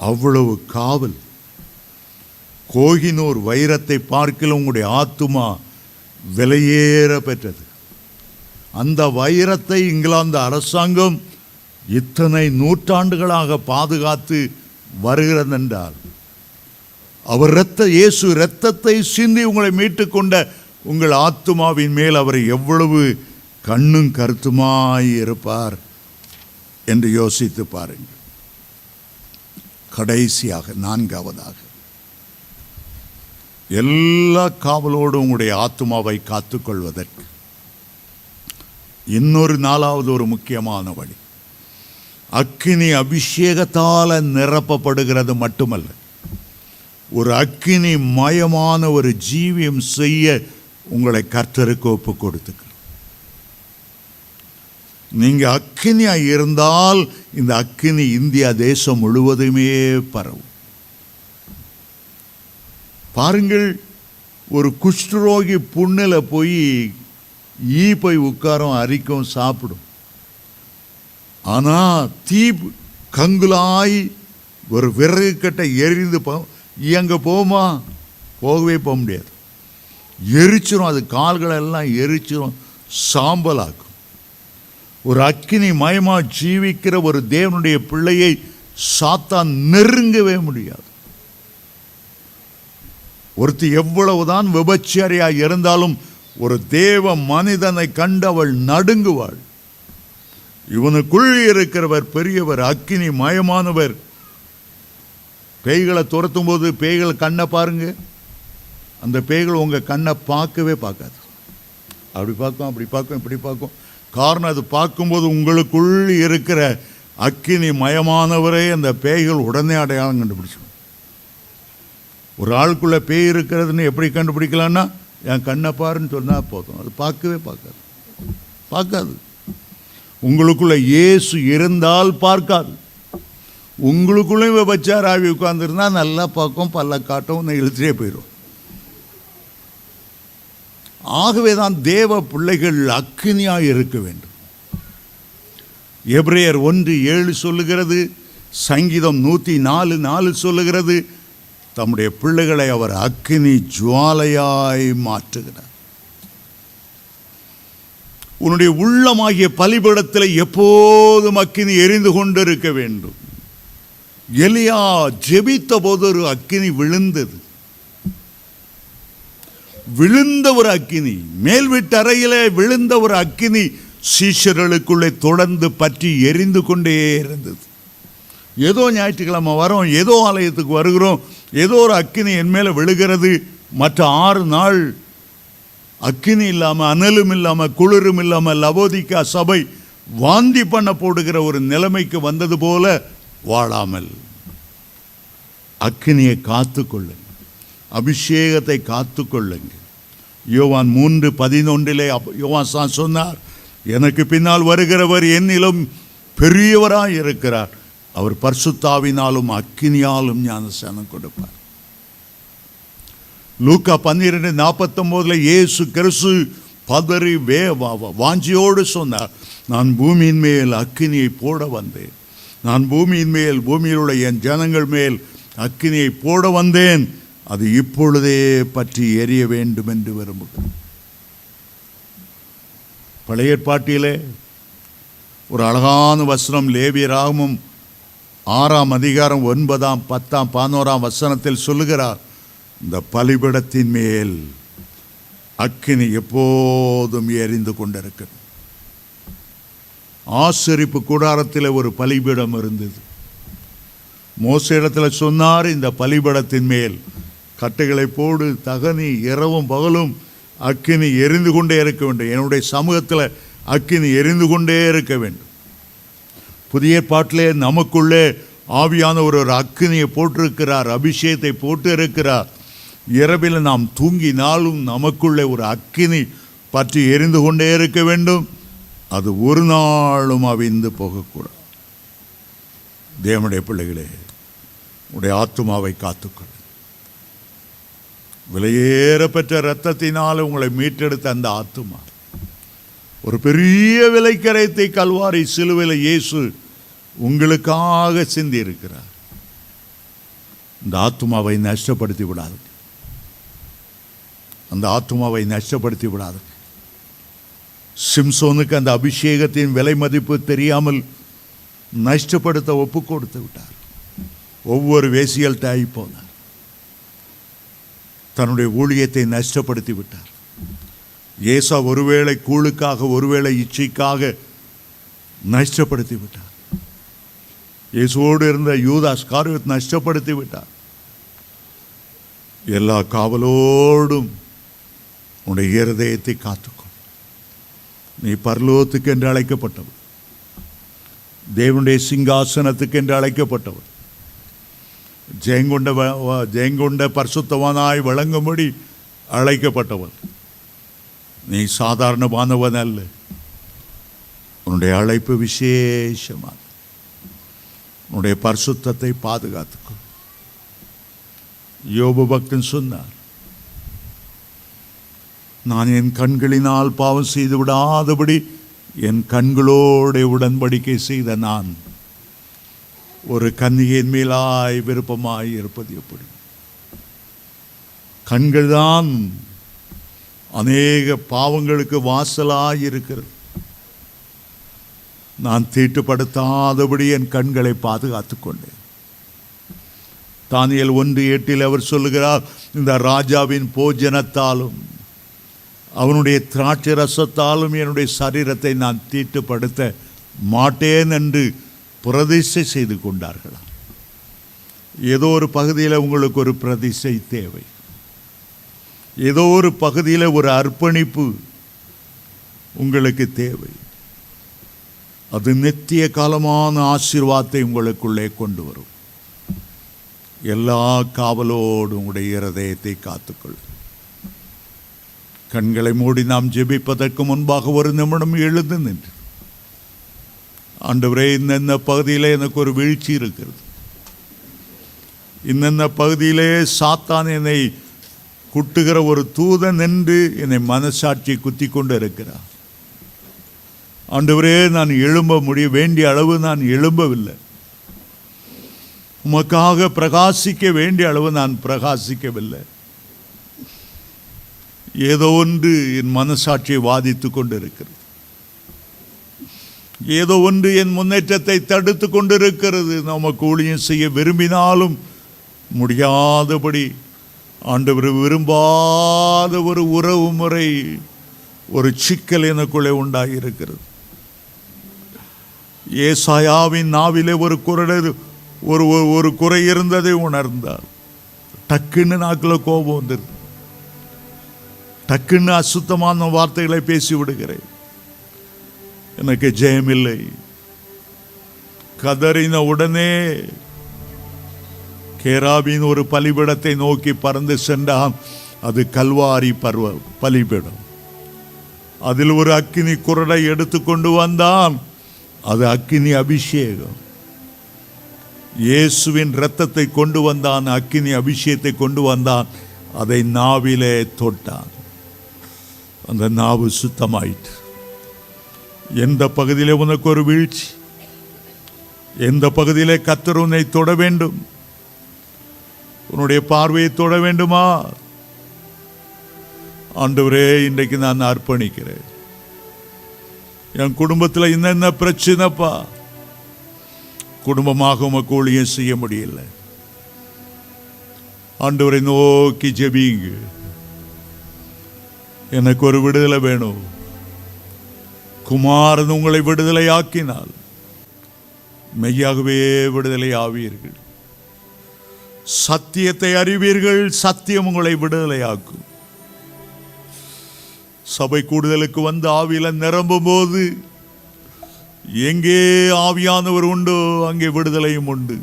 அவ்வளவு காவல். கோகினூர் வைரத்தை பார்க்கல உங்களுடைய ஆத்துமா விலையேற பெற்றது. அந்த வைரத்தை இங்கிலாந்து அரசாங்கம் இத்தனை நூற்றாண்டுகளாக பாதுகாத்து வருகிறது என்றால் அவர் இரத்த இயேசு இரத்தத்தை சிந்தி உங்களை மீட்டுக்கொண்ட உங்கள் ஆத்துமாவின் மேல் அவர் எவ்வளவு கண்ணும் கருத்துமாய் இருப்பார் என்று யோசித்து பாருங்கள். கடைசியாக நான்காவதாக. எல்லா காவலோடும் உங்களுடைய ஆத்மாவை காத்துக்கொள்வதற்கு இன்னொரு நாலாவது ஒரு முக்கியமான வழி. அக்கினி அபிஷேகத்தால் நிரப்பப்படுகிறது மட்டுமல்ல ஒரு அக்கினி மயமான ஒரு ஜீவியம் செய்ய உங்களை கர்த்தருக்கு ஒப்பு கொடுத்துக்க. நீங்கள் அக்கினியாக இருந்தால் இந்த அக்கினி இந்தியா தேசம் முழுவதுமே பரவும். பாருங்கள் ஒரு குஷ்டரோகி புண்ணில் போய் ஈ போய் உட்காரும் அரிக்கும் சாப்பிடும். ஆனால் தீ கங்குலாய் ஒரு விறகு கட்டை எரிந்து போ அங்கே போமா போகவே போக முடியாது. எரிச்சிரும் அது கால்களெல்லாம் எரிச்சிரும் சாம்பலாக்கும். ஒரு அக்கினி மயமாக ஜீவிக்கிற ஒரு தேவனுடைய பிள்ளையை சாத்தான் நெருங்கவே முடியாது. ஒருத்தி எவ்வளவுதான் விபச்சாரியாக இருந்தாலும் ஒரு தேவ மனிதனை கண்டு அவள் நடுங்குவாள். இவனுக்குள் இருக்கிறவர் பெரியவர் அக்கினி மயமானவர். பேய்களை துரத்தும் போது பேய்கள் கண்ணை பாருங்க. அந்த பேய்கள் உங்கள் கண்ணை பார்க்கவே பார்க்காது. அப்படி பார்க்கும் அப்படி பார்க்கும் இப்படி பார்க்கும். காரணம் அது பார்க்கும்போது உங்களுக்குள் இருக்கிற அக்கினி மயமானவரை அந்த பேய்கள் உடனே அடையாளம் கண்டுபிடிச்சிடும். ஒரு ஆளுக்குள்ள பேய் இருக்கிறதுன்னு எப்படி கண்டுபிடிக்கலான்னா என் கண்ணை பாருன்னு சொன்னால் போதும். அது பார்க்கவே பார்க்காது. பார்க்காது. உங்களுக்குள்ள இயேசு இருந்தால் பார்க்காது. உங்களுக்குள்ளேயும் விபச்சார ஆவி உட்காந்துருந்தா நல்லா பார்க்கும் பல்ல காட்டும் இழுத்துட்டே போயிடும் ஆகவே தான் தேவ பிள்ளைகள் அக்கினியாக இருக்க வேண்டும். எப்ரேயர் ஒன்று ஏழு சொல்லுகிறது சங்கீதம் நூற்றி நாலு நாலு சொல்லுகிறது தம்முடைய பிள்ளைகளை அவர் அக்கினி ஜுவாலையாய் மாற்றுகிறார். உன்னுடைய உள்ளமாகிய பலிபடத்தில் எப்போதும் அக்கினி எரிந்து கொண்டிருக்க வேண்டும். எலியா ஜெபித்த போது ஒரு அக்கினி விழுந்தது. விழுந்த ஒரு அக்கினி மேல்விட்டறையிலே விழுந்த ஒரு அக்கினி சீஷர்களுக்குள்ளே தொடர்ந்து பற்றி எரிந்து கொண்டே இருந்தது. ஏதோ ஞாயிற்றுக்கிழமை வரோம் ஏதோ ஆலயத்துக்கு வருகிறோம் ஏதோ ஒரு அக்கினி என் மேலே விழுகிறது. மற்ற ஆறு நாள் அக்கினி இல்லாமல் அனலும் இல்லாமல் குளிரும் இல்லாமல் லவோதிக்கா சபை வாந்தி பண்ண போடுகிற ஒரு நிலைமைக்கு வந்தது போல வாழாமல் அக்கினியை காத்துக்கொள்ளுங்கள். அபிஷேகத்தை காத்துக்கொள்ளுங்கள். யோவான் மூன்று பதினொன்றிலே யோவான் சான் சொன்னார் எனக்கு பின்னால் வருகிறவர் என்னிலும் பெரியவராக இருக்கிறார். அவர் பர்சுத்தாவினாலும் அக்கினியாலும் ஞானசானம் கொடுப்பார். லூக்கா பன்னிரெண்டு நாற்பத்தொம்போதில் இயேசு கிறிஸ்து பதறி வே வா- வா- வாஞ்சியோடு சொன்னார் நான் பூமியின் மேல் அக்கினியை போட வந்தேன். நான் பூமியின் மேல் பூமியில் உள்ள என் ஜனங்கள் மேல் அக்கினியை போட வந்தேன். அது இப்பொழுதே பற்றி எரிய வேண்டும் என்று விரும்புகிறேன் பழைய ஏற்பாட்டிலே ஒரு அழகான வசனம் லேவியராகவும் ஆறாம் அதிகாரம் ஒன்பதாம் பத்தாம் பதினோராம் வசனத்தில் சொல்லுகிறார் இந்த பலிபிடத்தின் மேல் அக்கினி எப்போதும் எரிந்து கொண்டிருக்கிறது. ஆசிரிப்பு கூடாரத்தில் ஒரு பலிபீடம் இருந்தது. மோச சொன்னார் இந்த பலிபடத்தின் மேல் கட்டைகளை போடு தகனி இரவும் பகலும் அக்கினி எரிந்து கொண்டே இருக்க வேண்டும். என்னுடைய சமூகத்தில் அக்கினி எரிந்து கொண்டே இருக்க வேண்டும். புதிய ஏற்பாட்டிலே நமக்குள்ளே ஆவியான ஒரு ஒரு அக்கினியை போட்டிருக்கிறார் அபிஷேகத்தை போட்டு இருக்கிறார் இரவில் நாம் தூங்கினாலும் நமக்குள்ளே ஒரு அக்கினி பற்றி எரிந்து கொண்டே இருக்க வேண்டும். அது ஒரு நாளும் அவிந்து போகக்கூடாது. தேவனுடைய பிள்ளைகளே உடைய ஆத்துமாவை காத்துக்கொள். விலையேற பெற்ற இரத்தத்தினால் உங்களை மீட்டெடுத்த அந்த ஆத்துமா. ஒரு பெரிய விலைக்கரைத்தை கல்வாரி சிலுவையில் இயேசு உங்களுக்காக சிந்தி இருக்கிறார் இந்த ஆத்துமாவை நஷ்டப்படுத்தி விடாது அந்த ஆத்துமாவை நஷ்டப்படுத்தி விடாது சிம்சோனுக்கு அந்த அபிஷேகத்தின் விலை மதிப்பு தெரியாமல் நஷ்டப்படுத்த ஒப்பு கொடுத்து விட்டார். ஒவ்வொரு வேசியல்ட்ட ஆகி போனார் தன்னுடைய ஊழியத்தை நஷ்டப்படுத்தி விட்டார் ஏசா ஒருவேளை கூழுக்காக ஒருவேளை இச்சைக்காக நஷ்டப்படுத்தி விட்டார் இயேசுவோடு இருந்த யூதாஸ் காரியத்தை நஷ்டப்படுத்தி விட்டார் எல்லா காவலோடும் உன்னுடைய இருதயத்தை காத்துக்கும் நீ பரலோகத்துக்கு என்று அழைக்கப்பட்டவன் தேவனுடைய சிங்காசனத்துக்கு என்று அழைக்கப்பட்டவன் ஜெயங்கொண்ட வ- வ- ஜெயங்கொண்ட பரிசுத்தவானாய் வழங்கும்படி அழைக்கப்பட்டவன் நீ சாதாரணமானவன் அல்ல உன்னுடைய அழைப்பு விசேஷமாக உன்னுடைய பரிசுத்தத்தை பாதுகாத்துக்கும் யோபு பக்தன் சொன்னார் நான் என் கண்களினால் பாவம் செய்து விடாதபடி என் கண்களோட உடன்படிக்கை செய்த நான் ஒரு கன்னிகையின் மேலாய் விருப்பமாய் இருப்பது எப்படி? கண்கள்தான் அநேக பாவங்களுக்கு வாசலாய் இருக்கிறது. நான் தீட்டுப்படுத்தாதபடி என் கண்களை பாதுகாத்து கொண்டேன். தானியல் ஒன்று எட்டில் அவர் சொல்லுகிறார் இந்த ராஜாவின் போஜனத்தாலும் அவனுடைய திராட்சை ரசத்தாலும் என்னுடைய சரீரத்தை நான் தீட்டுப்படுத்த மாட்டேன் என்று பிரதிஷ்டை செய்து கொண்டார்களாம். ஏதோ ஒரு பகுதியில் உங்களுக்கு ஒரு பிரதிஷ்டை தேவை. ஏதோ ஒரு பகுதியில் ஒரு அர்ப்பணிப்பு உங்களுக்கு தேவை. அது நித்திய காலமான ஆசீர்வாதத்தை உங்களுக்குள்ளே கொண்டு வரும். எல்லா காவலோடு உங்களுடைய இருதயத்தை காத்துக்கொள். கண்களை மூடி நாம் ஜெபிப்பதற்கு முன்பாக ஒரு நிமிடம் எழுந்து நின்று. ஆண்டவரே இந்த பகுதியில் எனக்கு ஒரு வீழ்ச்சி இருக்கிறது. இந்த பகுதியிலே சாத்தான் என்னை குட்டுகிற ஒரு தூதன் என்று என்னை மனசாட்சி குத்தி கொண்டு இருக்கிறார் ஆண்டவரே நான் எழும்ப முடிய வேண்டிய அளவு நான் எழும்பவில்லை. உமக்காக பிரகாசிக்க வேண்டிய அளவு நான் பிரகாசிக்கவில்லை. ஏதோ ஒன்று என் மனசாட்சியை வாதித்து கொண்டு இருக்கிறது ஏதோ ஒன்று என் முன்னேற்றத்தை தடுத்து கொண்டிருக்கிறது. நமக்கு ஊழியம் செய்ய விரும்பினாலும் முடியாதபடி ஆண்டவர் விரும்பாத ஒரு உறவு முறை ஒரு சிக்கல் எனக்குள்ளே உண்டாகியிருக்கிறது ஏசாயாவின் நாவிலே ஒரு குரல் ஒரு ஒரு- ஒரு குறை இருந்ததை உணர்ந்தார். டக்குன்னு நாக்கில் கோபம் வந்துருது டக்குன்னு அசுத்தமான வார்த்தைகளை பேசி விடுகிறேன் எனக்கு ஜெயமில்லை. கதறின உடனே கேராபின் ஒரு பலிபிடத்தை நோக்கி பறந்து சென்றான். அது கல்வாரி பருவ பலிபிடம். அதில் ஒரு அக்கினி குரடை எடுத்து கொண்டு வந்தான். அது அக்கினி அபிஷேகம். இயேசுவின் இரத்தத்தை கொண்டு வந்தான் அக்கினி அபிஷேகத்தை கொண்டு வந்தான். அதை நாவிலே தொட்டான். அந்த நாவு சுத்தமாயிற்று. எந்த பகுதியிலே உனக்கு ஒரு வீழ்ச்சி? எந்த பகுதியிலே கத்தர் உன்னை தொட வேண்டும்? உன்னுடைய பார்வையை தொட வேண்டுமா? ஆண்டவரே இன்றைக்கு நான் அர்ப்பணிக்கிறேன். என் குடும்பத்தில் என்னென்ன பிரச்சனைப்பா. குடும்பமாக உமக்கு ஊழியம் செய்ய முடியல. ஆண்டவரை நோக்கி ஜெபிங்க எனக்கு ஒரு விடுதலை வேணும். குமாரன் உங்களை விடுதலை ஆக்கினால் மெய்யாகவே விடுதலை ஆவீர்கள் சத்தியத்தை அறிவீர்கள் சத்தியம் உங்களை விடுதலையாக்கும். சபை கூடுதலுக்கு வந்து ஆவியில் நிரம்பும் போது எங்கே ஆவியானவர் உண்டோ அங்கே விடுதலையும் உண்டு.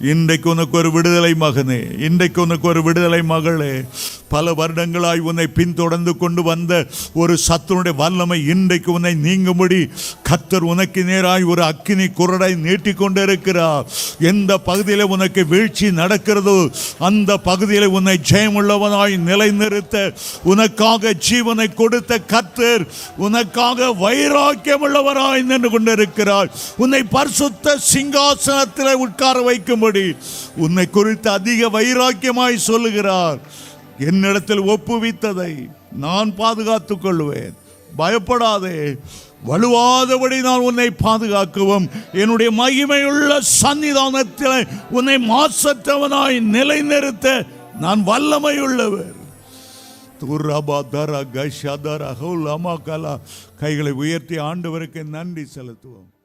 இன்றைக்கு உனக்கு ஒரு விடுதலை மகனே இன்றைக்கு உனக்கு ஒரு விடுதலை மகளே. பல வருடங்களாய் உன்னை பின்தொடர்ந்து கொண்டு வந்த ஒரு சத்துனுடைய வல்லமை இன்றைக்கு உன்னை நீங்கும்படி கத்தர் உனக்கு நேராய் ஒரு அக்கினி குரடை நீட்டிக் கொண்டிருக்கிறார் எந்த பகுதியில் உனக்கு வீழ்ச்சி நடக்கிறதோ அந்த பகுதியில் உன்னை ஜெயமுள்ளவனாய் நிலைநிறுத்த உனக்காக ஜீவனை கொடுத்த கத்தர் உனக்காக வைராக்கியம் உள்ளவராய் நின்று கொண்டிருக்கிறார். உன்னை பரிசுத்த சிங்காசனத்தில் உட்கார வைக்கும்படி உன்னை குறித்து அதிக வைராக்கியமாய் சொல்லுகிறார். என்னிடத்தில் ஒப்புவித்ததை நான் பாதுகாத்துக் கொள்வேன். பயப்படாதே. வலுவாதபடி நான் உன்னை பாதுகாக்கவும். என்னுடைய மகிமையுள்ள சன்னிதானத்தில் உன்னை மாசற்றவனாய் நிலைநிறுத்த நான் வல்லமையுள்ளவர். துர்ரபா தர ஹவுல் கைகளை உயர்த்தி ஆண்டவருக்கு நன்றி செலுத்துவோம்.